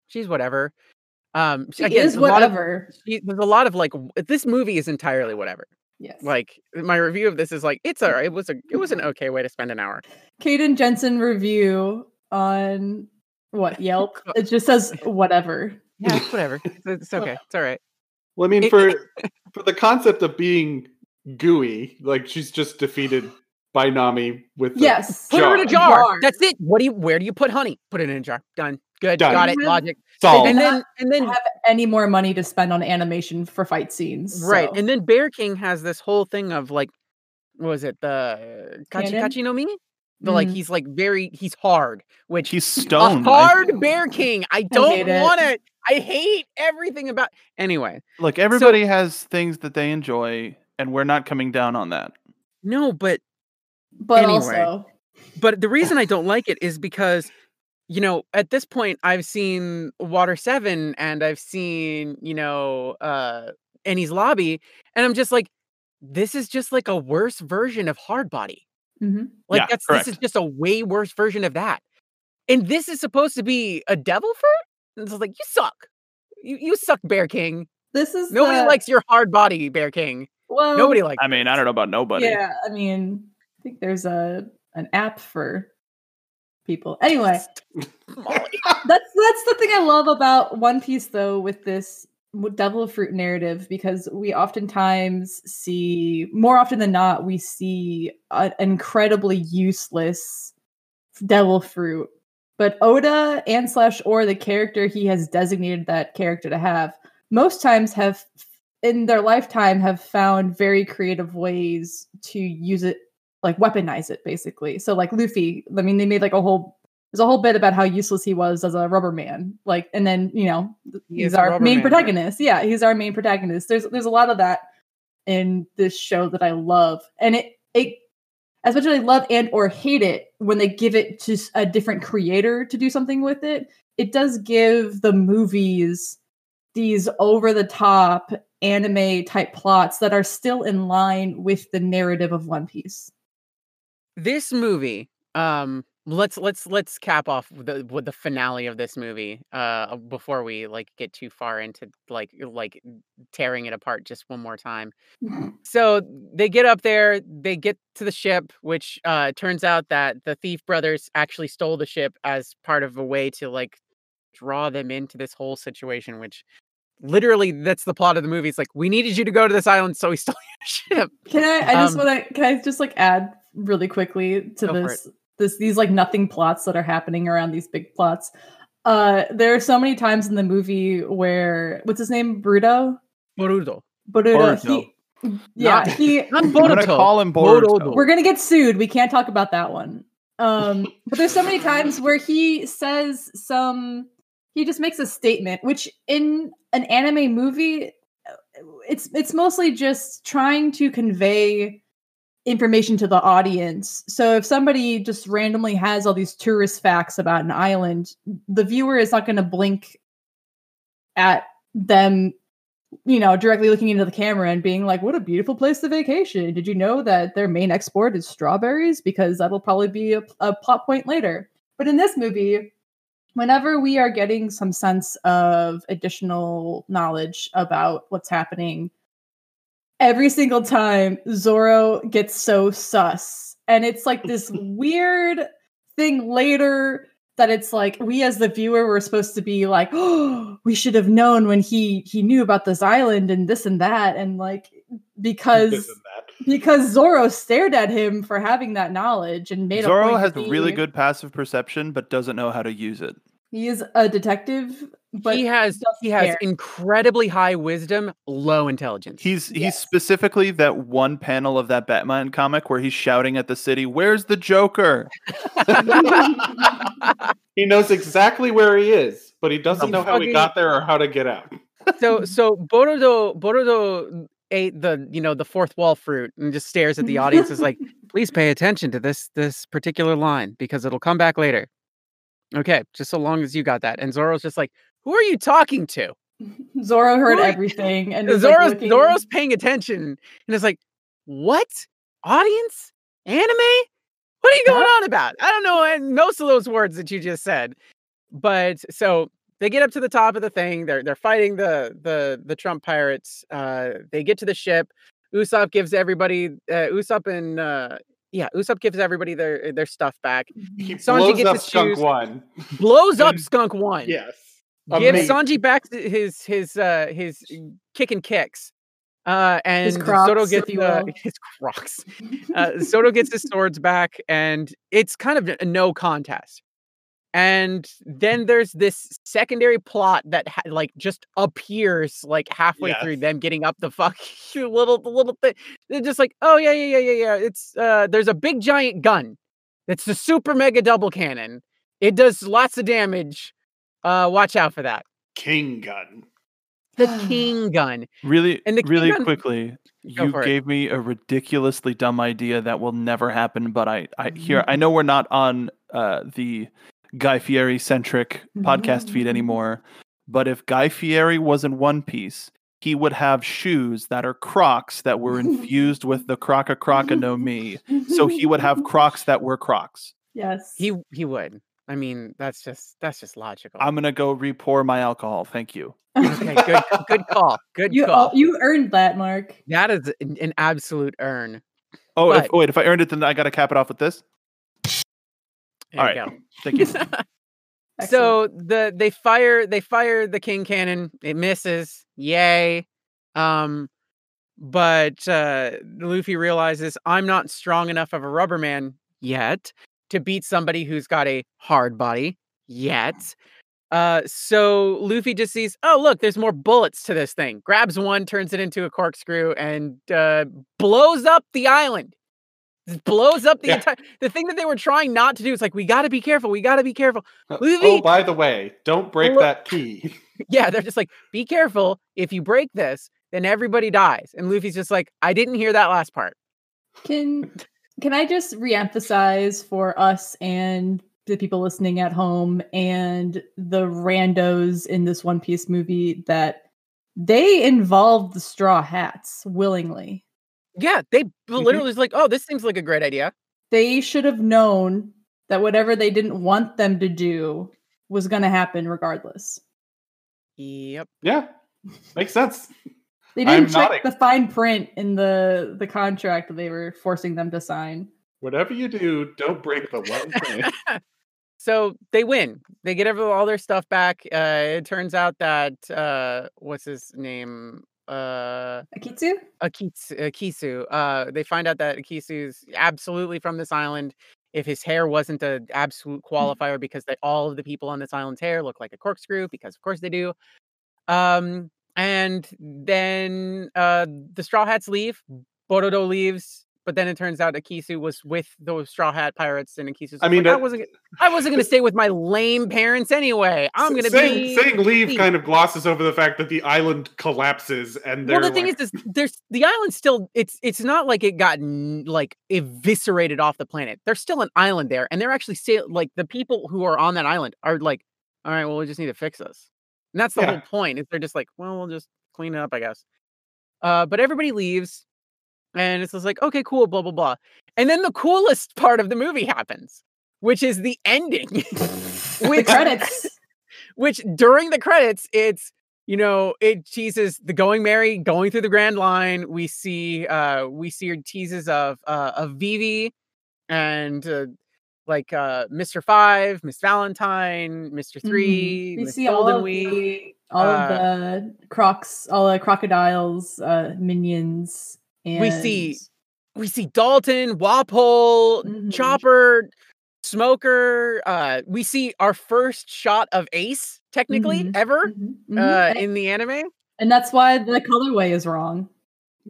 she's whatever. Um, She again, is a of- whatever. she- there's a lot of like this movie is entirely whatever. yes. Like my review of this is like it's alright. It was a it was an okay way to spend an hour. Kaden Jensen review on what Yelp. It just says whatever. Yeah, whatever. It's, it's okay. It's all right. Well, I mean, for for the concept of being gooey, like she's just defeated by Nami with the Yes. Put her in a jar. jar. Jar. That's it. What do you? Where do you put honey? Put it in a jar. Done. Good. Done. Got it. Have- Logic. solved. And then and then have any more money to spend on animation for fight scenes. Right. so- And then Bear King has this whole thing of like, what was it? The Kachi Kachi no Mi? The like, Mhm. he's like very, he's hard, which He's a stoned. I- hard Bear King. I don't hate it. want it. I hate everything about. Anyway, Look, everybody has things that they enjoy, and we're not coming down on that. no, but But Anyway. also, but the reason I don't like it is because, you know, at this point I've seen Water Seven and I've seen, you know, uh Enies Lobby, and I'm just like, this is just like a worse version of Hard Body. Mhm. Like Yeah, that's this is just a way worse version of that. And this is supposed to be a devil fruit? And it's like, you suck. You you suck, Bear King. this is Nobody the- likes your hard body, Bear King. Well, Nobody likes I mean, I don't know about nobody. Yeah, I mean, I think there's a an app for people. Anyway, that's that's the thing I love about One Piece, though, with this w- Devil Fruit narrative, because we oftentimes see, more often than not, we see an incredibly useless Devil Fruit. But Oda and slash or the character he has designated that character to have, most times have in their lifetime have found very creative ways to use it like weaponize it basically so like luffy i mean they made like a whole there's a whole bit about how useless he was as a rubber man like and then you know He he's our main man, right? protagonist yeah he's our main protagonist there's there's a lot of that in this show that i love and it it as much as i love and or hate it when they give it to a different creator to do something with it it does give the movies these over the top anime type plots that are still in line with the narrative of One Piece. this movie um let's let's let's cap off with the with the finale of this movie uh before we like get too far into like like tearing it apart just one more time so they get up there they get to the ship which uh turns out that the thief brothers actually stole the ship as part of a way to like draw them into this whole situation which literally that's the plot of the movie it's like we needed you to go to this island so we stole your ship Can I? I just Um, want to. Can I just like add really quickly to this? This these like nothing plots that are happening around these big plots. Uh, there are so many times in the movie where what's his name, Bruto, Boruto. Boruto. Boruto. He, yeah, Not- he. Not I'm gonna call him Boruto. Boruto. We're gonna get sued. We can't talk about that one. Um, but there's so many times where he says some. He just makes a statement, which in an anime movie, uh, it's it's mostly just trying to convey information to the audience. So if somebody just randomly has all these tourist facts about an island, the viewer is not going to blink at them you know, directly looking into the camera and being like, what a beautiful place to vacation. Did you know that their main export is strawberries? Because that'll probably be a, a plot point later. But in this movie, whenever we are getting some sense of additional knowledge about what's happening, every single time Zoro gets so sus. And it's like this weird thing later that it's like we as the viewer were supposed to be like, oh, we should have known when he he knew about this island and this and that, and like because This and that. because Zoro stared at him for having that knowledge and made a Zoro has really good passive perception, but doesn't know how to use it. He is a detective, but he has he has care. incredibly high wisdom, low intelligence. He's he's specifically that one panel of that Batman comic where he's shouting at the city, "Where's the Joker?" He knows exactly where he is, but he doesn't He know how he got there or how to get out. so so Borodo Borodo ate the you know the fourth wall fruit and just stares at the audience is like please pay attention to this this particular line because it'll come back later okay just so long as you got that and Zoro's just like who are you talking to Zoro heard Who everything and is, like, Zoro's paying attention and it's like what audience anime what are you going on about I don't know and most of those words that you just said but so they get up to the top of the thing. They're they're fighting the the the Trump pirates. Uh, they get to the ship. Usopp gives everybody uh, Usopp and uh, yeah, Usopp gives everybody their their stuff back. He Sanji blows gets up his Skunk shoes. One. Blows up Skunk One. Yes. Gives Amazing. Sanji back his his uh, his kick and kicks. Uh, and His Soto Crocs, gets you uh, his Crocs. Uh, Zoro gets his swords back, and it's kind of a no contest. And then there's this secondary plot that ha- like just appears like halfway through them getting up the fuck little the little thing. They're just like, oh yeah yeah yeah yeah yeah. It's uh there's a big giant gun. It's the super mega double cannon. It does lots of damage. Uh, watch out for that. king gun. The king gun. Really, And the really Gun- quickly, Go you for it. gave me a ridiculously dumb idea that will never happen. But I, I here, I know we're not on uh, the Guy Fieri centric podcast feed anymore. But if Guy Fieri was in One Piece, he would have shoes that are Crocs that were infused with the Croca Croca no me. So he would have Crocs that were Crocs. Yes. He he would. I mean, that's just that's just logical. I'm gonna go repour my alcohol. Thank you. okay, good good call. Good you call. all, you earned that, Mark. that is an, an absolute earn. Oh, if, But- wait, if I earned it, then I gotta cap it off with this. There All you right. go. Thank you. so the they fire they fire the king cannon it misses yay um but uh luffy realizes i'm not strong enough of a rubber man yet to beat somebody who's got a hard body yet uh so luffy just sees oh look there's more bullets to this thing grabs one turns it into a corkscrew and uh blows up the island Just blows up the Yeah. entire the thing that they were trying not to do is like we got to be careful we got to be careful Luffy- Oh, by the way, don't break Look- that key. yeah, they're just like, be careful. If you break this, then everybody dies. And Luffy's just like, I didn't hear that last part. Can can I just reemphasize for us and the people listening at home and the randos in this One Piece movie that they involved the straw hats willingly. Yeah, they mm-hmm. literally was like, oh, this seems like a great idea. They should have known that whatever they didn't want them to do was going to happen regardless. Yep. Yeah, makes sense. They I'm didn't check nodding. the fine print in the the contract that they were forcing them to sign. Whatever you do, don't break the one thing. So they win. They get all their stuff back. Uh, it turns out that uh, what's his name? Uh, Akitsu? Akitsu, Akisu. Uh, they find out that Akisu's absolutely from this island. If his hair wasn't an absolute qualifier, because they, all of the people on this island's hair look like a corkscrew, because of course they do. Um, and then uh, the Straw Hats leave. Borodo leaves, but then it turns out Akisu was with those Straw Hat pirates, and Akisu's. I like, mean, I wasn't. g- I wasn't going to stay with my lame parents anyway. I'm going to saying, be saying leave leave. kind of glosses over the fact that the island collapses and well the thing is, is there's the island still it's it's not like it got like eviscerated off the planet there's still an island there and they're actually still like the people who are on that island are like all right well we just need to fix this and that's the Yeah. whole point is they're just like well we'll just clean it up i guess uh but everybody leaves and it's just like okay cool blah blah blah and then the coolest part of the movie happens which is the ending the which credits. which during the credits it's you know it teases the going merry going through the grand line we see uh we see teases of uh of vivi and uh, like uh mr five miss valentine mr Mhm. 3 We Miss see all of week the all uh, of the crocs, all the crocodiles, uh, minions. And We see we see dalton wapol Mhm. chopper smoker uh we see our first shot of ace technically Mhm. ever Mhm, mhm. uh in the anime and that's why the colorway is wrong.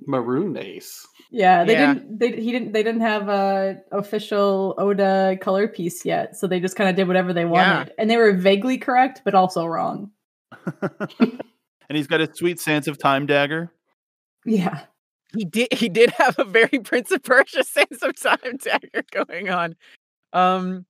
maroon ace. Yeah, they Yeah. didn't. They he didn't. They didn't have a official Oda color piece yet, so they just kind of did whatever they wanted, and they were vaguely correct, but also wrong. and he's got a sweet sense of time dagger. Yeah, he did he did have a very Prince of Persia sense of time dagger going on. Um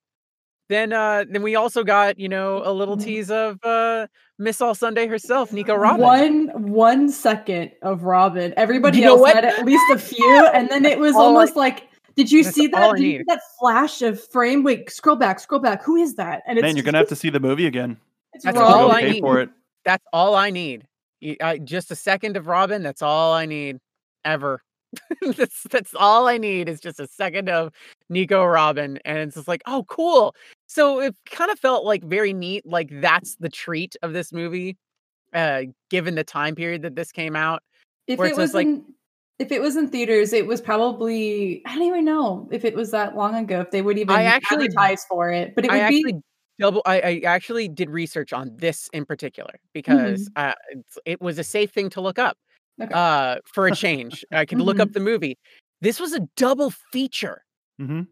then uh then we also got, you know, a little Mhm. tease of uh Miss All Sunday herself, Nico Robin. one one second of Robin. Everybody You else had at least a few, and then it was All I- almost like. Did you see that? Did you see that flash of frame? Wait, scroll back, scroll back. Who is that? And it's Man, you're gonna have to see the movie again. It's That's to all I need. for it. That's all I need. Y- I, just a second of Robin, that's all I need ever. that's that's all I need is just a second of Nico Robin and it's just like, "Oh, cool." So it kind of felt like very neat like that's the treat of this movie uh given the time period that this came out. If it was like- in, if it was in theaters, it was probably I don't even know if it was that long ago. If they would even I actually- advertise for it, but it would I be actually double I, I actually did research on this in particular because uh, it's, it was a safe thing to look up Okay. uh, for a change. I could look up the movie. This was a double feature. hmm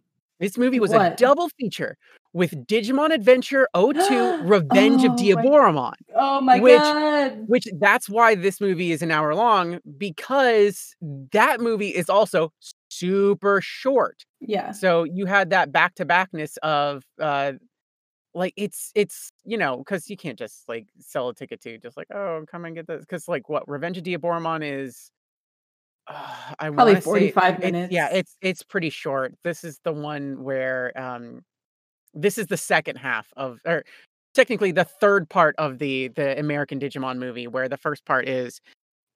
This movie was a double feature with Digimon Adventure 02 Revenge of Oh my- Diaboromon. Oh my Which- god. which that's why this movie is an hour long because that movie is also super short. Yeah. So you had that back to backness of uh like it's it's you know because you can't just like sell a ticket to just like oh come and get this because like what Revenge of Diaboromon is uh, I Probably wanna say 45 it's- minutes. yeah it's it's pretty short. This is the one where um this is the second half of or technically the third part of the the American Digimon movie where the first part is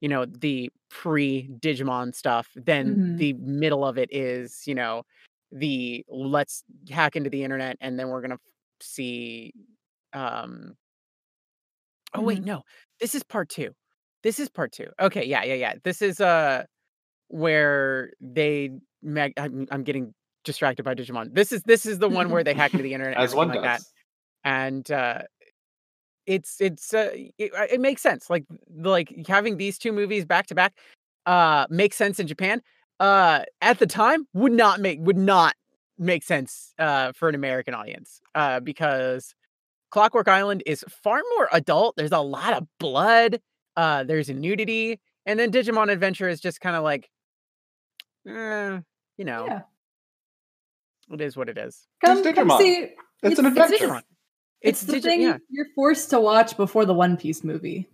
you know the pre Digimon stuff then Mhm. the middle of it is you know the let's hack into the internet and then we're going to see um Oh wait Mhm. no this is part 2 this is part 2 okay yeah yeah yeah this is uh where they mag- I'm, I'm getting distracted by Digimon. This is this is the one where they hack into the internet and As one like does. that and uh it's it's uh, it, uh, it makes sense. Like like having these two movies back to back uh makes sense in Japan uh at the time would not make would not make sense uh for an American audience uh because Clockwork Island is far more adult. There's a lot of blood uh there's nudity and then Digimon Adventure is just kind of like eh, you know Yeah. it is what it is Come, come see. It's an it's adventure. Digimon. It's, It's the Digi- thing yeah. you're forced to watch before the One Piece movie.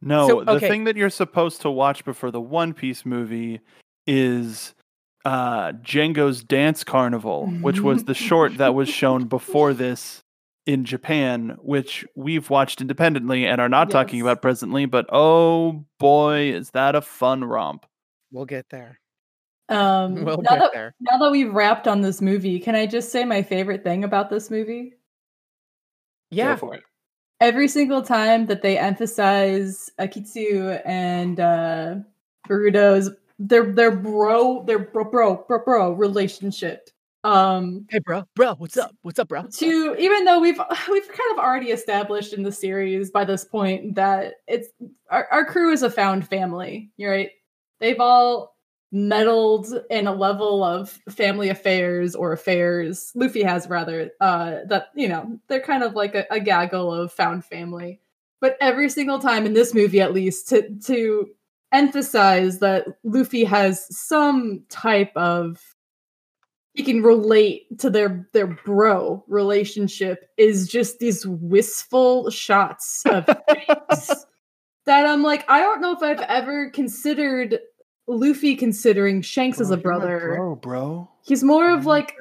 No, So, the thing that you're supposed to watch before the One Piece movie is uh Django's Dance Carnival, which was the short that was shown before this in Japan, which we've watched independently and are not talking about presently, but oh boy, is that a fun romp. We'll get there Um, we'll now, get that, there now that we've wrapped on this movie, can I just say my favorite thing about this movie? yeah Go for it. Every single time that they emphasize Akitsu and uh, Baruto's their their bro their bro bro bro, bro relationship. Um, hey bro bro what's up what's up bro to even though we've we've kind of already established in the series by this point that it's our, our crew is a found family you're right they've all meddled in a level of family affairs or affairs luffy has rather uh that you know they're kind of like a, a gaggle of found family. But every single time in this movie at least to to emphasize that luffy has some type of he can relate to their their bro relationship is just these wistful shots of that I'm like, I don't know if I've ever considered Luffy considering Shanks as a brother. bro, bro. He's more of like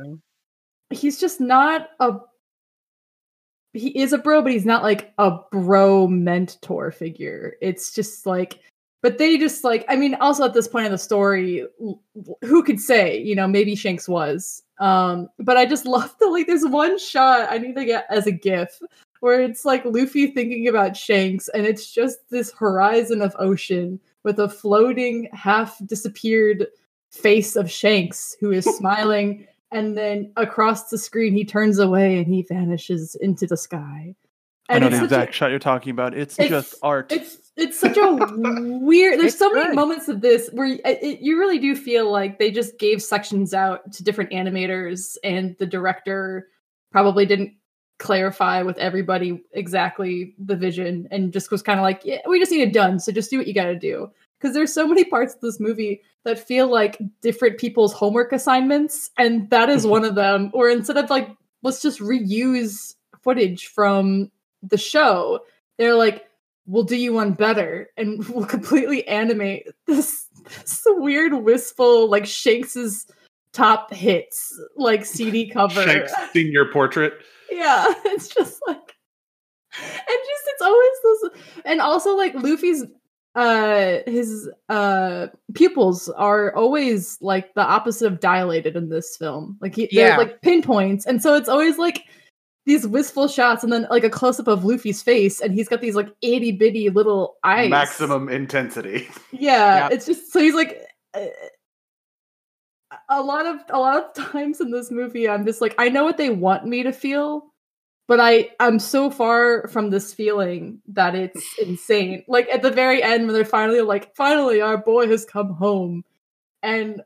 he's just not a he is a bro, but he's not like a bro mentor figure. It's just like but they just like I mean, also at this point in the story, who could say, you know, maybe Shanks was. Um, but I just love the like there's one shot I need to get as a GIF where it's like Luffy thinking about Shanks, and it's just this horizon of ocean with a floating, half disappeared face of Shanks who is smiling, and then across the screen he turns away and he vanishes into the sky. I know the such a- exact shot you're talking about. It's, It's- just art. it's it's such a weird. There's It's so many good. moments of this where it, it- you really do feel like they just gave sections out to different animators, and the director probably didn't clarify with everybody exactly the vision, and just was kind of like, "Yeah, we just need it done. So just do what you got to do." Because there's so many parts of this movie that feel like different people's homework assignments, and that is mm-hmm. one of them. Or instead of like, let's just reuse footage from the show, they're like, we'll do you one better and we'll completely animate this, this weird wistful like Shanks's top hits like CD cover. Shanks senior portrait. Yeah, it's just like and just it's always this and also like Luffy's uh his uh pupils are always like the opposite of dilated in this film. Like he, they're Yeah. like pinpoints and so it's always like these wistful shots and then like a close up of Luffy's face and he's got these like itty bitty little eyes. Maximum intensity. Yeah, Yeah. it's just so he's like uh, a lot of a lot of times in this movie I'm just like I know what they want me to feel, but I I'm so far from this feeling that it's insane. Like at the very end when they're finally like finally our boy has come home and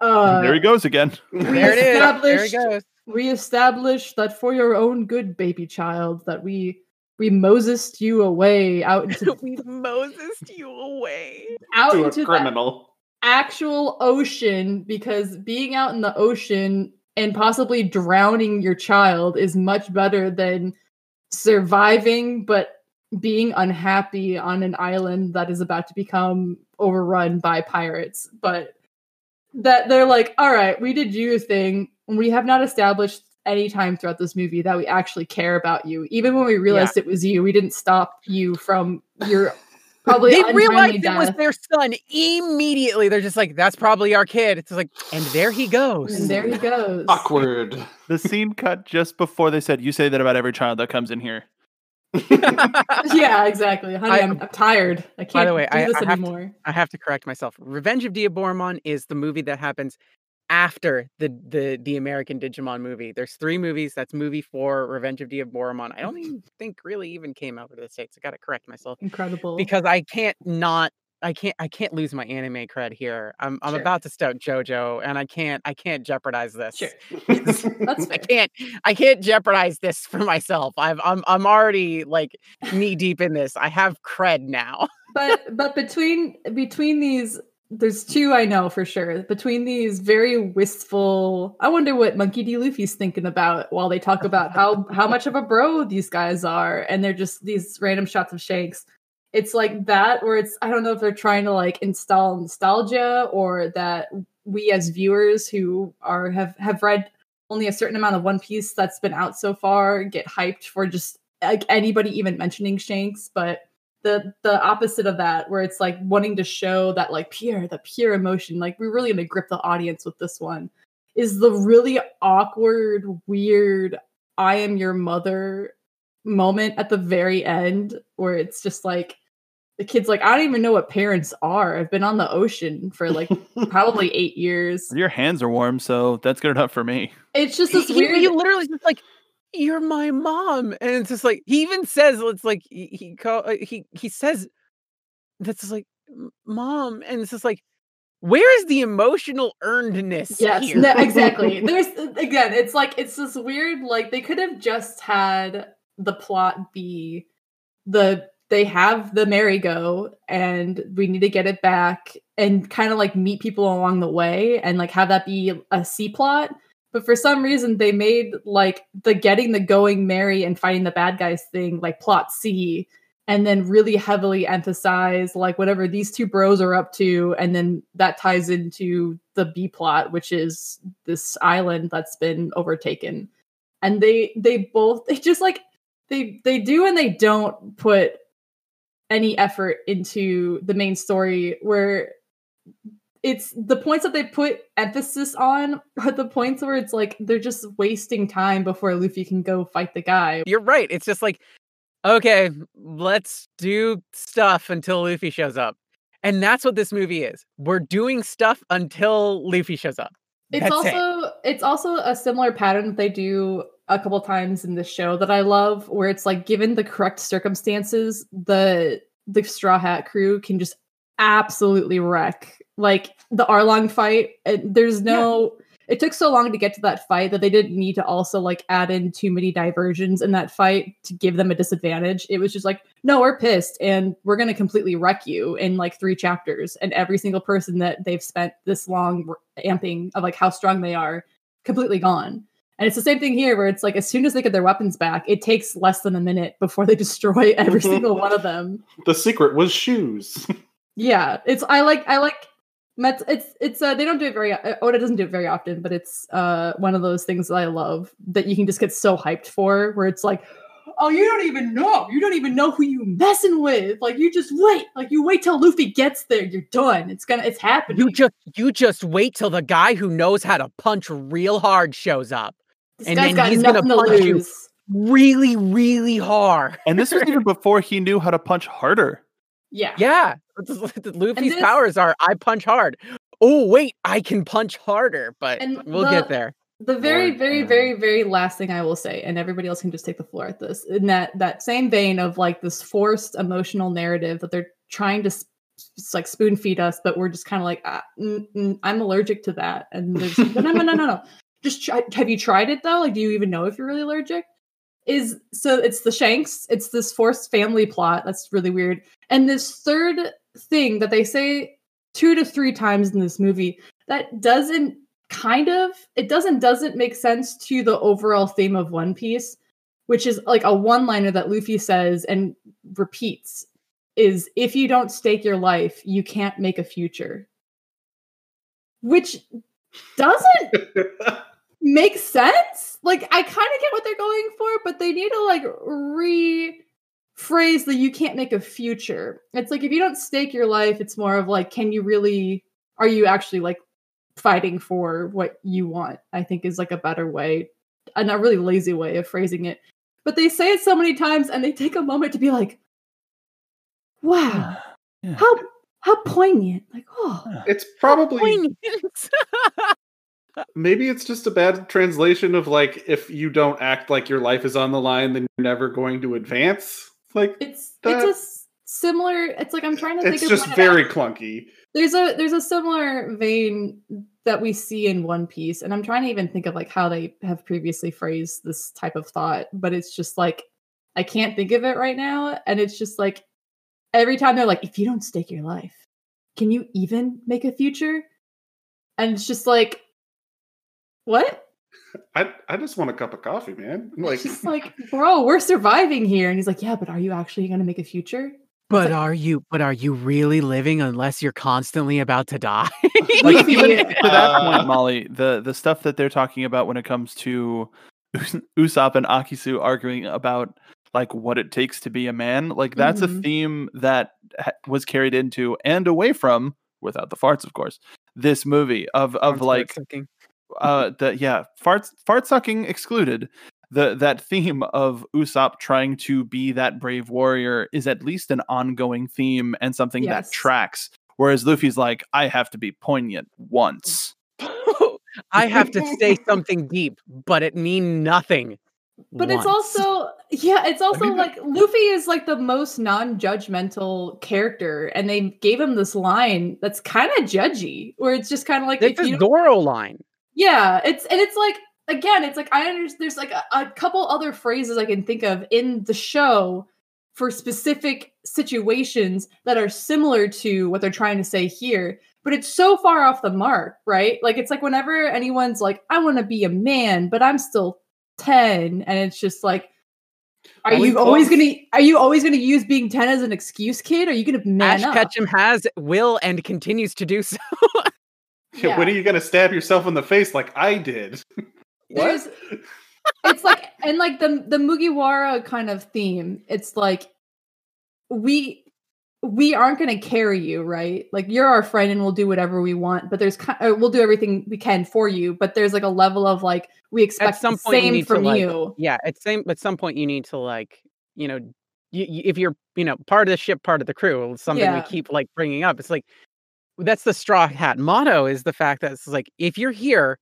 Uh, there he goes again. There it is. There he established- goes. we established that for your own good, baby child, that we we Mosesed you away out into we Moses you away. out to into the criminal. Actual ocean because being out in the ocean and possibly drowning your child is much better than surviving but being unhappy on an island that is about to become overrun by pirates. But that they're like all right we did you a thing. We have not established any time throughout this movie that we actually care about you. Even when we realized it was you we didn't stop you from your probably They untimely realized it was their son immediately. They're just like, "That's probably our kid." It's like, and there he goes. and there he goes Awkward. The scene cut just before they said, "You say that about every child that comes in here." yeah, exactly. Honey, I- I, am I'm tired. I can't by the way, do I- this I have to- anymore. I have to correct myself. Revenge of Diaboromon is the movie that happens after the the the American Digimon movie. There's three movies. That's movie four, Revenge of Diaboromon. I don't mm-hmm. even think really even came out of the states. I got to correct myself Incredible. because I can't not. I can't. I can't lose my anime cred here. I'm. I'm Sure. about to start JoJo, and I can't. I can't jeopardize this. Sure. I can't. I can't jeopardize this for myself. I've. I'm. I'm already like knee deep in this. I have cred now. but but between between these there's two I know for sure. Between these very wistful I wonder what Monkey D. Luffy's thinking about while they talk about how how much of a bro these guys are and they're just these random shots of Shanks. It's like that where it's I don't know if they're trying to like install nostalgia or that we as viewers who are have have read only a certain amount of One Piece that's been out so far get hyped for just like anybody even mentioning Shanks, but the the opposite of that where it's like wanting to show that like pure the pure emotion like we're really gonna grip the audience with this one is the really awkward weird i am your mother moment at the very end where it's just like the kid's like i don't even know what parents are i've been on the ocean for like probably eight years Your hands are warm, so that's good enough for me. it's just this he, weird he literally just like you're my mom and it's just like he even says it's like he he call, uh, he, he says that's just like mom and it's just like where is the emotional earnedness Yes, here? no, exactly. There's again, it's like it's this weird like they could have just had the plot be the they have the merry-go and we need to get it back and kind of like meet people along the way and like have that be a C plot. But for some reason they made like the getting the going merry and fighting the bad guys thing like plot C and then really heavily emphasize like whatever these two bros are up to and then that ties into the b plot which is this island that's been overtaken. And they they both they just like they they do and they don't put any effort into the main story where it's the points that they put emphasis on are the points where it's like they're just wasting time before Luffy can go fight the guy. you're right it's just like okay let's do stuff until luffy shows up and that's what this movie is we're doing stuff until luffy shows up It's That's it. also it's also a similar pattern that they do a couple times in the show that I love, where it's like given the correct circumstances, the the Straw Hat crew can just absolutely wreck. Like the Arlong fight, it, there's no. It took so long to get to that fight that they didn't need to also like add in too many diversions in that fight to give them a disadvantage. It was just like, no, we're pissed and we're going to completely wreck you in like three chapters. And every single person that they've spent this long amping of like how strong they are completely gone. And it's the same thing here where it's like as soon as they get their weapons back, it takes less than a minute before they destroy every single one of them. the secret was shoes. Yeah, it's I like I like Mets. It's it's uh they don't do it very uh, Oda doesn't do it very often, but it's uh one of those things that I love that you can just get so hyped for, where it's like, oh, you don't even know, you don't even know who you messing with. Like you just wait, like you wait till Luffy gets there, you're done. It's gonna, it's happening. you just you just wait till the guy who knows how to punch real hard shows up this and then he's gonna nothing to punch you. really really hard And this was even before he knew how to punch harder. Yeah, Yeah. Luffy's this- powers are I punch hard. Oh, wait, I can punch harder, but And we'll the- get there. The very, very, um, very, very last thing I will say, and everybody else can just take the floor at this, in that that same vein of like this forced emotional narrative that they're trying to s- s- like spoon feed us, but we're just kind of like, ah, mm, mm, I'm allergic to that. And there's no, no, no, no, no, no. Just try, have you tried it though? Like, do you even know if you're really allergic? Is so it's the Shanks. It's this forced family plot. That's really weird. And this third thing that they say two to three times in this movie that doesn't kind of it doesn't doesn't make sense to the overall theme of One Piece, which is like a one-liner that Luffy says and repeats is if you don't stake your life, you can't make a future. Which doesn't make sense. Like I kind of get what they're going for, but they need to like rephrase the you can't make a future. It's like if you don't stake your life, it's more of like can you really are you actually like fighting for what you want? I think is like a better way, and a really lazy way of phrasing it. But they say it so many times and they take a moment to be like, wow, Yeah. how how poignant. Like, oh, It's probably Poignant. maybe it's just a bad translation of like if you don't act like your life is on the line, then you're never going to advance. Like it's That- it's a similar. It's like I'm trying to it's think just of what it very clunky. there's a there's a similar vein that we see in one piece and i'm trying to even think of like how they have previously phrased this type of thought but it's just like i can't think of it right now and it's just like every time they're like if you don't stake your life can you even make a future and it's just like what I I just want a cup of coffee, man. I'm like Like just like bro we're surviving here and he's like yeah but are you actually going to make a future But like- are you but are you really living unless you're constantly about to die? like Luffy- even to that Uh, point, Molly, the the stuff that they're talking about when it comes to Us- Usopp and Akisu arguing about like what it takes to be a man, like that's a Mhm. theme that ha- was carried into and away from, without the farts, of course, this movie of of like uh the yeah fart fart sucking excluded the that theme of Usopp trying to be that brave warrior is at least an ongoing theme and something Yes. that tracks whereas Luffy's like I have to be poignant once I have to say something deep, but it mean nothing. But it's also yeah, it's also mean, like Luffy is like the most non-judgmental character, and they gave him this line that's kind of judgy, where it's just kind of like It's if his you Goro line. Yeah, it's and it's like again, it's like I understand. There's like a, a couple other phrases I can think of in the show for specific situations that are similar to what they're trying to say here, but it's so far off the mark, right? Like it's like whenever anyone's like, "I want to be a man, but I'm still 10," and it's just like. Are Only you always gonna are you always gonna use being 10 as an excuse, kid? Are you gonna man Ash up? Ketchum has, will, and continues to do so. Yeah. when are you gonna stab yourself in the face like I did? There's it's like and like the the Mugiwara kind of theme. It's like we we aren't going to carry you, right? Like you're our friend and we'll do whatever we want, but there's kind uh, we'll do everything we can for you, but there's like a level of like we expect some the point you same to, from like, you. yeah, at same at some point you need to like, you know, you, you, if you're, you know, part of the ship, part of the crew, it's something we keep like bringing up. It's like that's the straw hat motto is the fact that it's like if you're here,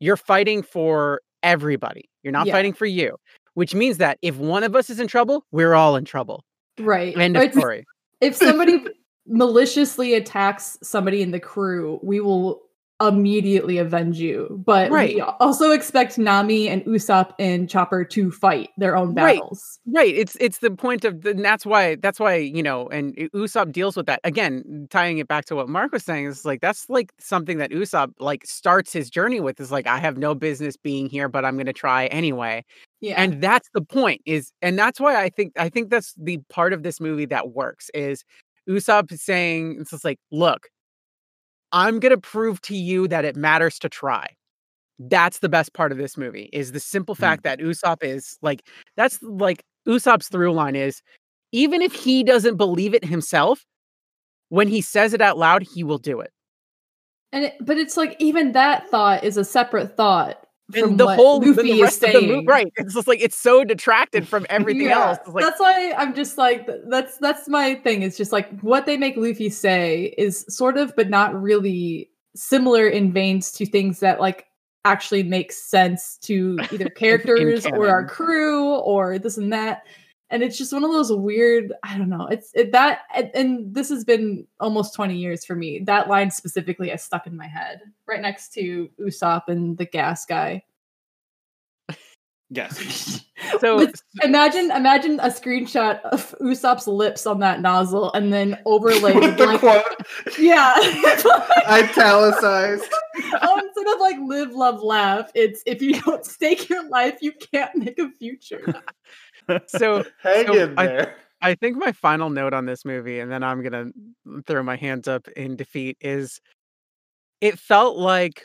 you're fighting for everybody. You're not Yeah. fighting for you, which means that if one of us is in trouble, we're all in trouble. Right. End of story. if somebody maliciously attacks somebody in the crew, we will immediately avenge you. But Right. we also expect Nami and Usopp and Chopper to fight their own battles. Right. It's it's the point of the, and that's why that's why you know and Usopp deals with that again. Tying it back to what Mark was saying is like that's like something that Usopp like starts his journey with is like I have no business being here, but I'm going to try anyway. Yeah. And that's the point is and that's why I think I think that's the part of this movie that works is Usopp saying it's just like look, I'm going to prove to you that it matters to try. That's the best part of this movie is the simple hmm. fact that Usopp is like that's like Usopp's through line is even if he doesn't believe it himself, when he says it out loud, he will do it. And it, but it's like even that thought is a separate thought And the whole Luffy the is rest of the saying. movie, right? It's just like it's so detracted from everything Yeah, else. Like that's why I'm just like that's that's my thing. It's just like what they make Luffy say is sort of, but not really similar in veins to things that like actually make sense to either characters or our crew or this and that. And it's just one of those weird i don't know it's it, that and, and this has been almost 20 years for me. That line specifically has stuck in my head right next to usopp and the gas guy. Yes. So Let's- imagine imagine a screenshot of usopp's lips on that nozzle and then overlay the like quote. yeah. Italicized. Um, oh, instead of like live love laugh. It's if you don't stake your life you can't make a future so Hang So in I- there. I think my final note on this movie, and then I'm gonna throw my hands up in defeat, is it felt like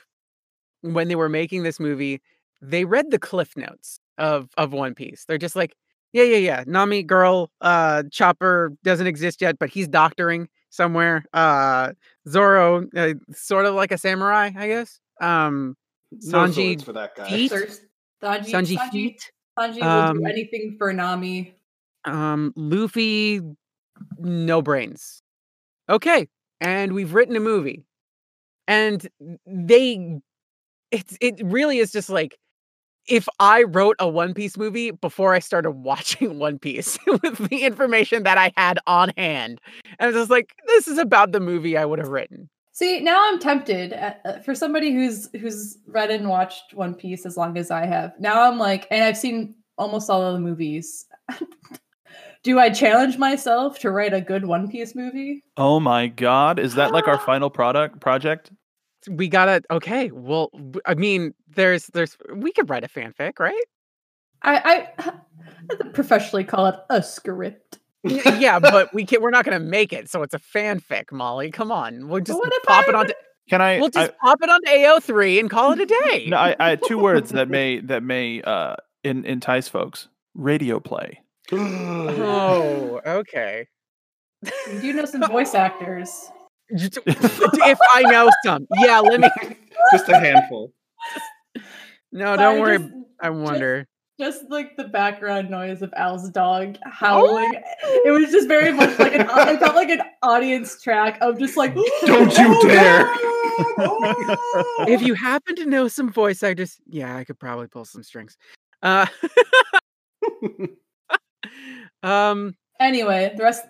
when they were making this movie, they read the cliff notes of of One Piece. They're just like, yeah, yeah, yeah, Nami girl, uh, Chopper doesn't exist yet, but he's doctoring somewhere. Uh, Zoro, uh, sort of like a samurai, I guess. Um, Sanji swords for that guy. feet. Thirst- Sanji, Sanji Sanji, feet. Sanji will Um, do anything for Nami. Um, Luffy, no brains. Okay, and we've written a movie, and they, it's it really is just like if I wrote a One Piece movie before I started watching One Piece with the information that I had on hand, and I was just like, this is about the movie I would have written. See, now I'm tempted uh, uh, for somebody who's who's read and watched One Piece as long as I have. Now I'm like, and I've seen almost all of the movies. Do I challenge myself to write a good One Piece movie? Oh my god, is that like our final product project? We gotta okay. Well, I mean, there's there's we could write a fanfic, right? I, I, I professionally call it a script. Y- yeah, but we can We're not gonna make it, so it's a fanfic, Molly. Come on, we'll just what if pop I it onto. Can I? We'll I- just pop it onto AO3 and call it a day. no, I, I had two words that may that may uh in, entice folks. Radio play. oh, okay. You do know some voice actors. If I know some, yeah. Let me. Just a handful. No, Sorry, don't worry. just- I wonder. Just like the background noise of Al's dog howling. It was just very much like an it felt like an audience track of just like Don't you "Oh, dare." no!" If you happen to know some voice actors, yeah, I could probably pull some strings. Uh, um, anyway, the rest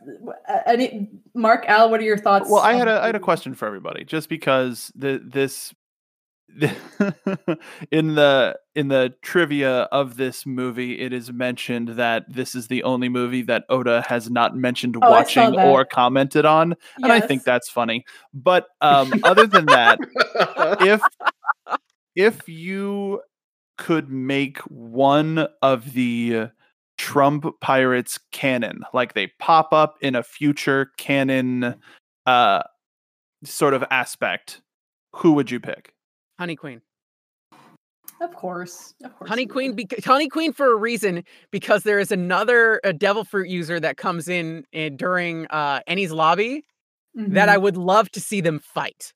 uh, any Mark Al, what are your thoughts? Well, I had a I had a question for everybody, just because the this in the in the trivia of this movie, it is mentioned that this is the only movie that Oda has not mentioned Oh, watching or commented on, and I think that's funny. But um, other than that, if if you could make one of the Trump pirates canon, like they pop up in a future canon uh sort of aspect, who would you pick? Honey Queen. Of course. Of course. Honey Queen, would. beca- Honey Queen for a reason because there is another uh, Devil Fruit user that comes in, uh, during uh, Enies Lobby that I Mhm. would love to see them fight.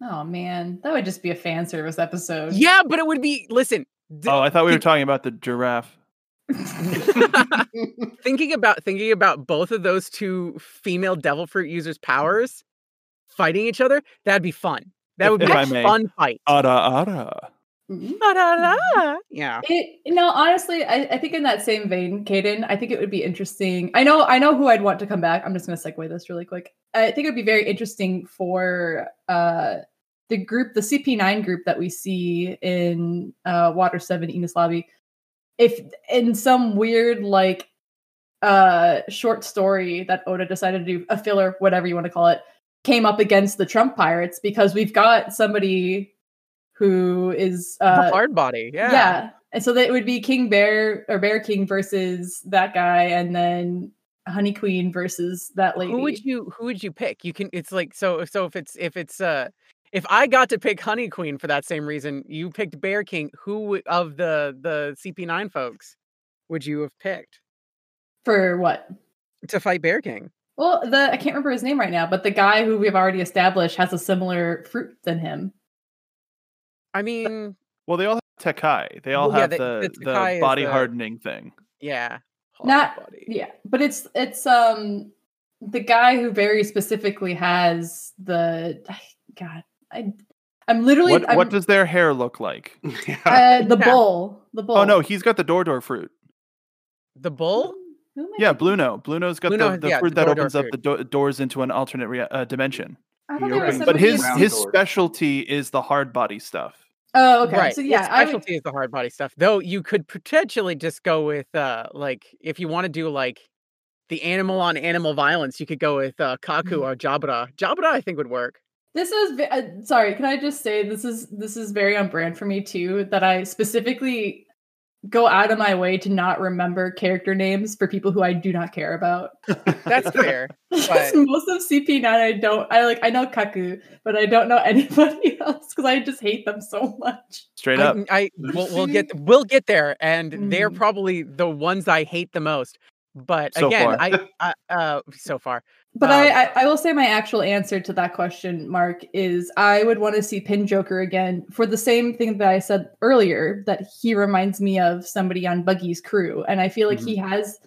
Oh man, that would just be a fan service episode. Yeah, but it would be listen. d- Oh, I thought we were think- talking about the giraffe. thinking about thinking about both of those two female Devil Fruit users' powers fighting each other. That'd be fun. That would be if a I may. fun fight. Ara ara. Mhm. Yeah. It you know honestly, I, I think in that same vein, Caden, I think it would be interesting. I know I know who I'd want to come back. I'm just going to segue this really quick. I think it would be very interesting for uh the group, the CP9 group that we see in uh Water Seven Enies Lobby, if in some weird like uh short story that Oda decided to do a filler, whatever you want to call it, came up against the Trump pirates because we've got somebody who is the uh hard body. Yeah. yeah. And so that would be King Bear or Bear King versus that guy, and then Honey Queen versus that lady. Who would you who would you pick? You can it's like so so if it's if it's uh if I got to pick Honey Queen for that same reason, you picked Bear King, who would- of the the CP9 folks would you have picked for what? to fight Bear King? Well, the I can't remember his name right now, but the guy who we've already established has a similar fruit than him. I mean, Well, they all have Tekkai. They all Well, yeah, have the- the, the the, body the- hardening thing. yeah. Not- body. Yeah, but it's it's um the guy who very specifically has the God. I I'm literally What I'm, what does their hair look like? Uh, the Yeah. bull the bull. Oh no, he's got the door door fruit. The bull? Who Yeah, thinking? Blueno. Blue Note's got Blue the, the yeah, fruit the that opens up fruit. the do- doors into an alternate rea- uh, dimension. I thought there was But his his doors. specialty is the hard body stuff. Oh, okay. Right. So his yeah, I would, specialty is the hard body stuff. Though you could potentially just go with uh like if you want to do like the animal on animal violence, you could go with uh Kaku or Jabra. Jabra I think would work. This is uh, sorry. Can I just say this is this is very on brand for me too. That I specifically go out of my way to not remember character names for people who I do not care about. That's fair. But- most of CP9 I don't. I like I know Kaku, but I don't know anybody else because I just hate them so much. Straight up. I, I we'll, we'll get we'll get there, and they're Mm. probably the ones I hate the most. But So again, far. I, I uh so far. But Um, I, I I will say my actual answer to that question, Mark, is I would want to see Pin Joker again for the same thing that I said earlier that he reminds me of somebody on Buggy's crew, and I feel like he has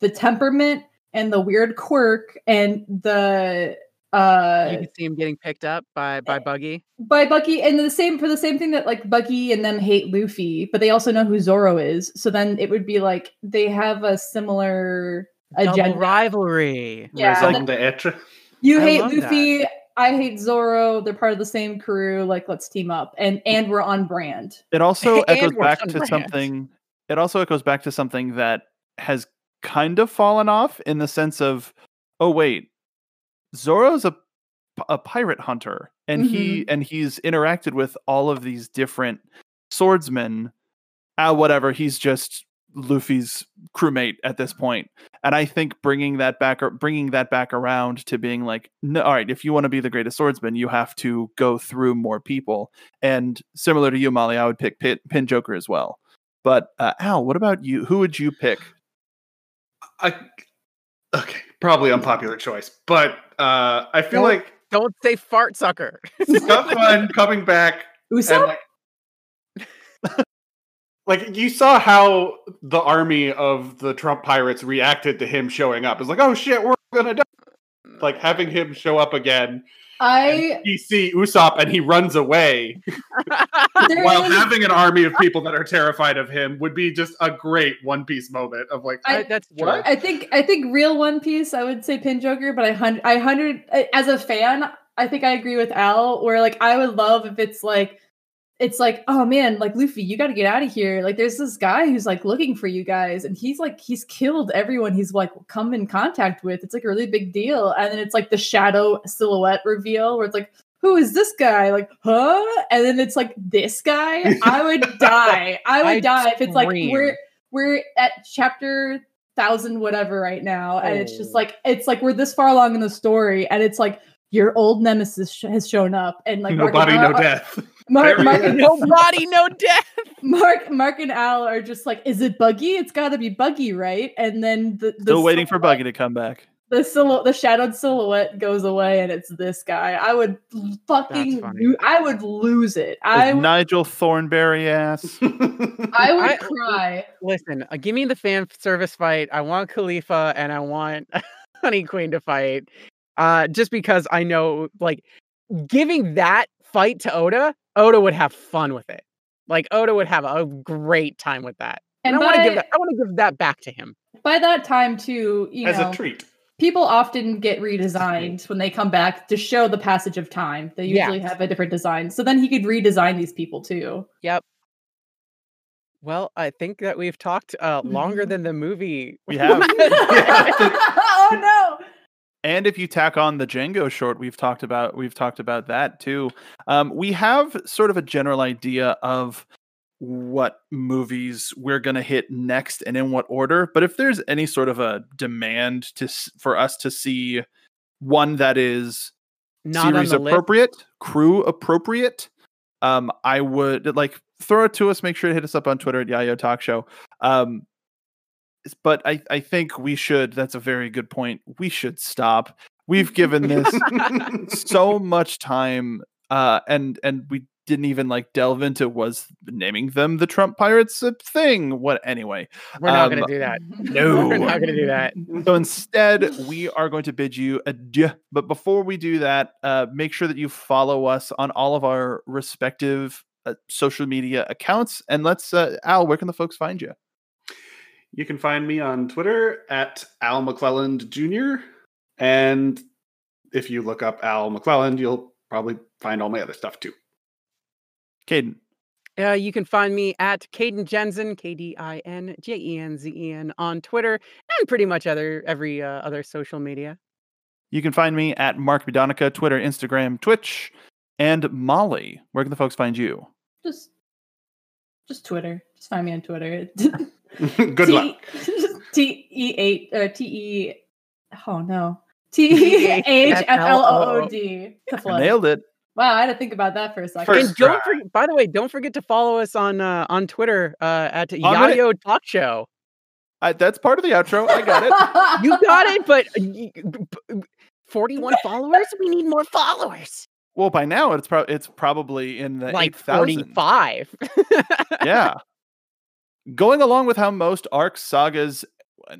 the temperament and the weird quirk and the uh, you can see him getting picked up by by Buggy. by Buggy and the same for the same thing that like Buggy and them hate Luffy, but they also know who Zoro is. So then it would be like they have a similar Double agenda. rivalry. Yeah, Raison d'etre. You I hate love that. Luffy. I hate Zoro. They're part of the same crew. Like, let's team up, and and we're on brand. It also echoes back to brand. something. It also echoes back to something that has kind of fallen off in the sense of, oh wait, Zoro's a a pirate hunter, and he and he's interacted with all of these different swordsmen. Ah, whatever. He's just Luffy's crewmate at this point, and I think bringing that back, or bringing that back around to being like, no, all right, if you want to be the greatest swordsman, you have to go through more people. And similar to you, Molly, I would pick Pin, Pin Joker as well. But uh, Al, what about you? Who would you pick? I, okay, probably unpopular choice, but uh, I feel Don't- like Don't say fart sucker. Skunk One coming back and Usopp. like, like you saw how the army of the Trump pirates reacted to him showing up. It's like, oh shit, we're gonna die. Like having him show up again. I You see Usopp and he runs away while is- having an army of people that are terrified of him would be just a great One Piece moment of like, I- I- that's true. what? I think I think real One Piece. I would say Pin Joker, but I hundred I hundred as a fan. I think I agree with Al. Where like I would love if it's like it's like oh man like Luffy you got to get out of here. Like there's this guy who's like looking for you guys and he's like he's killed everyone he's like come in contact with. It's like a really big deal and then it's like the shadow silhouette reveal where it's like who is this guy? Like huh? And then it's like this guy? I would die. I would I'd die if it's like we're we're at chapter thousand whatever right now and it's just Oh. like it's like we're this far along in the story and it's like your old nemesis sh- has shown up and like no Mark and body, no death. Mark, Mark, and, no body, no death. Mark, Mark, and Al are just like, is it Buggy? It's got to be Buggy, right? And then the, the Still waiting for Buggy to come back. The silhouette, the shadowed silhouette goes away, and it's this guy. I would fucking, lo- I would lose it. I I, would- Nigel Thornberry ass. I would I- cry. Listen, uh, give me the fan service fight. I want Kalifa and I want Honey Queen to fight. Uh, just because I know, like, giving that fight to Oda, Oda would have fun with it. Like, Oda would have a great time with that. And, And I want to give that. I want to give that back to him. by that time too, you As know, a treat. people often get redesigned when they come back to show the passage of time. They Yeah. usually have a different design. So then he could redesign these people too. Yep. Well, I think that we've talked uh, longer than the movie. We have. oh no. And if you tack on the Django short, we've talked about we've talked about that too. Um, we have sort of a general idea of what movies we're gonna hit next and in what order. But if there's any sort of a demand to for us to see one that is Not series appropriate, crew appropriate, um, I would like throw it to us. Make sure to hit us up on Twitter at Yayo Talk Show. Um, but I, I think we should. That's a very good point. We should stop. We've given this so much time, uh, and and we didn't even like delve into was naming them the Trump Pirates a thing. What anyway? We're not um, going to do that. No. We're not going to do that. So instead, we are going to bid you adieu. But before we do that, uh, make sure that you follow us on all of our respective uh, social media accounts. And let's, uh, Al, where can the folks find you? You can find me on Twitter at Al McClelland Jr. And if you look up Al McClelland, you'll probably find all my other stuff too. Caden. Uh, you can find me at Caden Jensen, K D I N J E N Z E N on Twitter and pretty much other every uh, other social media. You can find me at Mark Bidonica, Twitter, Instagram, Twitch, and Molly. Where can the folks find you? Just, just Twitter. Just find me on Twitter. Good luck. T E eight or T E. Oh no. T H F L O O D. I nailed it. Wow, I had to think about that for a second. First and don't try. forget, by the way, don't forget to follow us on uh, on Twitter uh, at gonna- Yayo Talk Show. I, that's part of the outro. I got it. You got it, but 41 followers? We need more followers. Well, by now it's pro- it's probably in the Like 8,000. 45. yeah. Going along with how most arc sagas,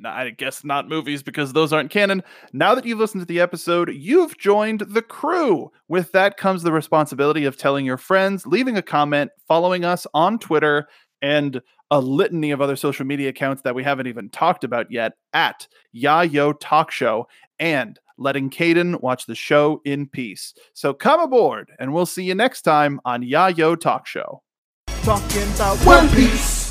I guess not movies because those aren't canon. Now that you've listened to the episode, you've joined the crew. With that comes the responsibility of telling your friends, leaving a comment, following us on Twitter, and a litany of other social media accounts that we haven't even talked about yet at Yayo Talk Show and letting Caden watch the show in peace. So come aboard and we'll see you next time on Yayo Talk Show. Talking about One Piece.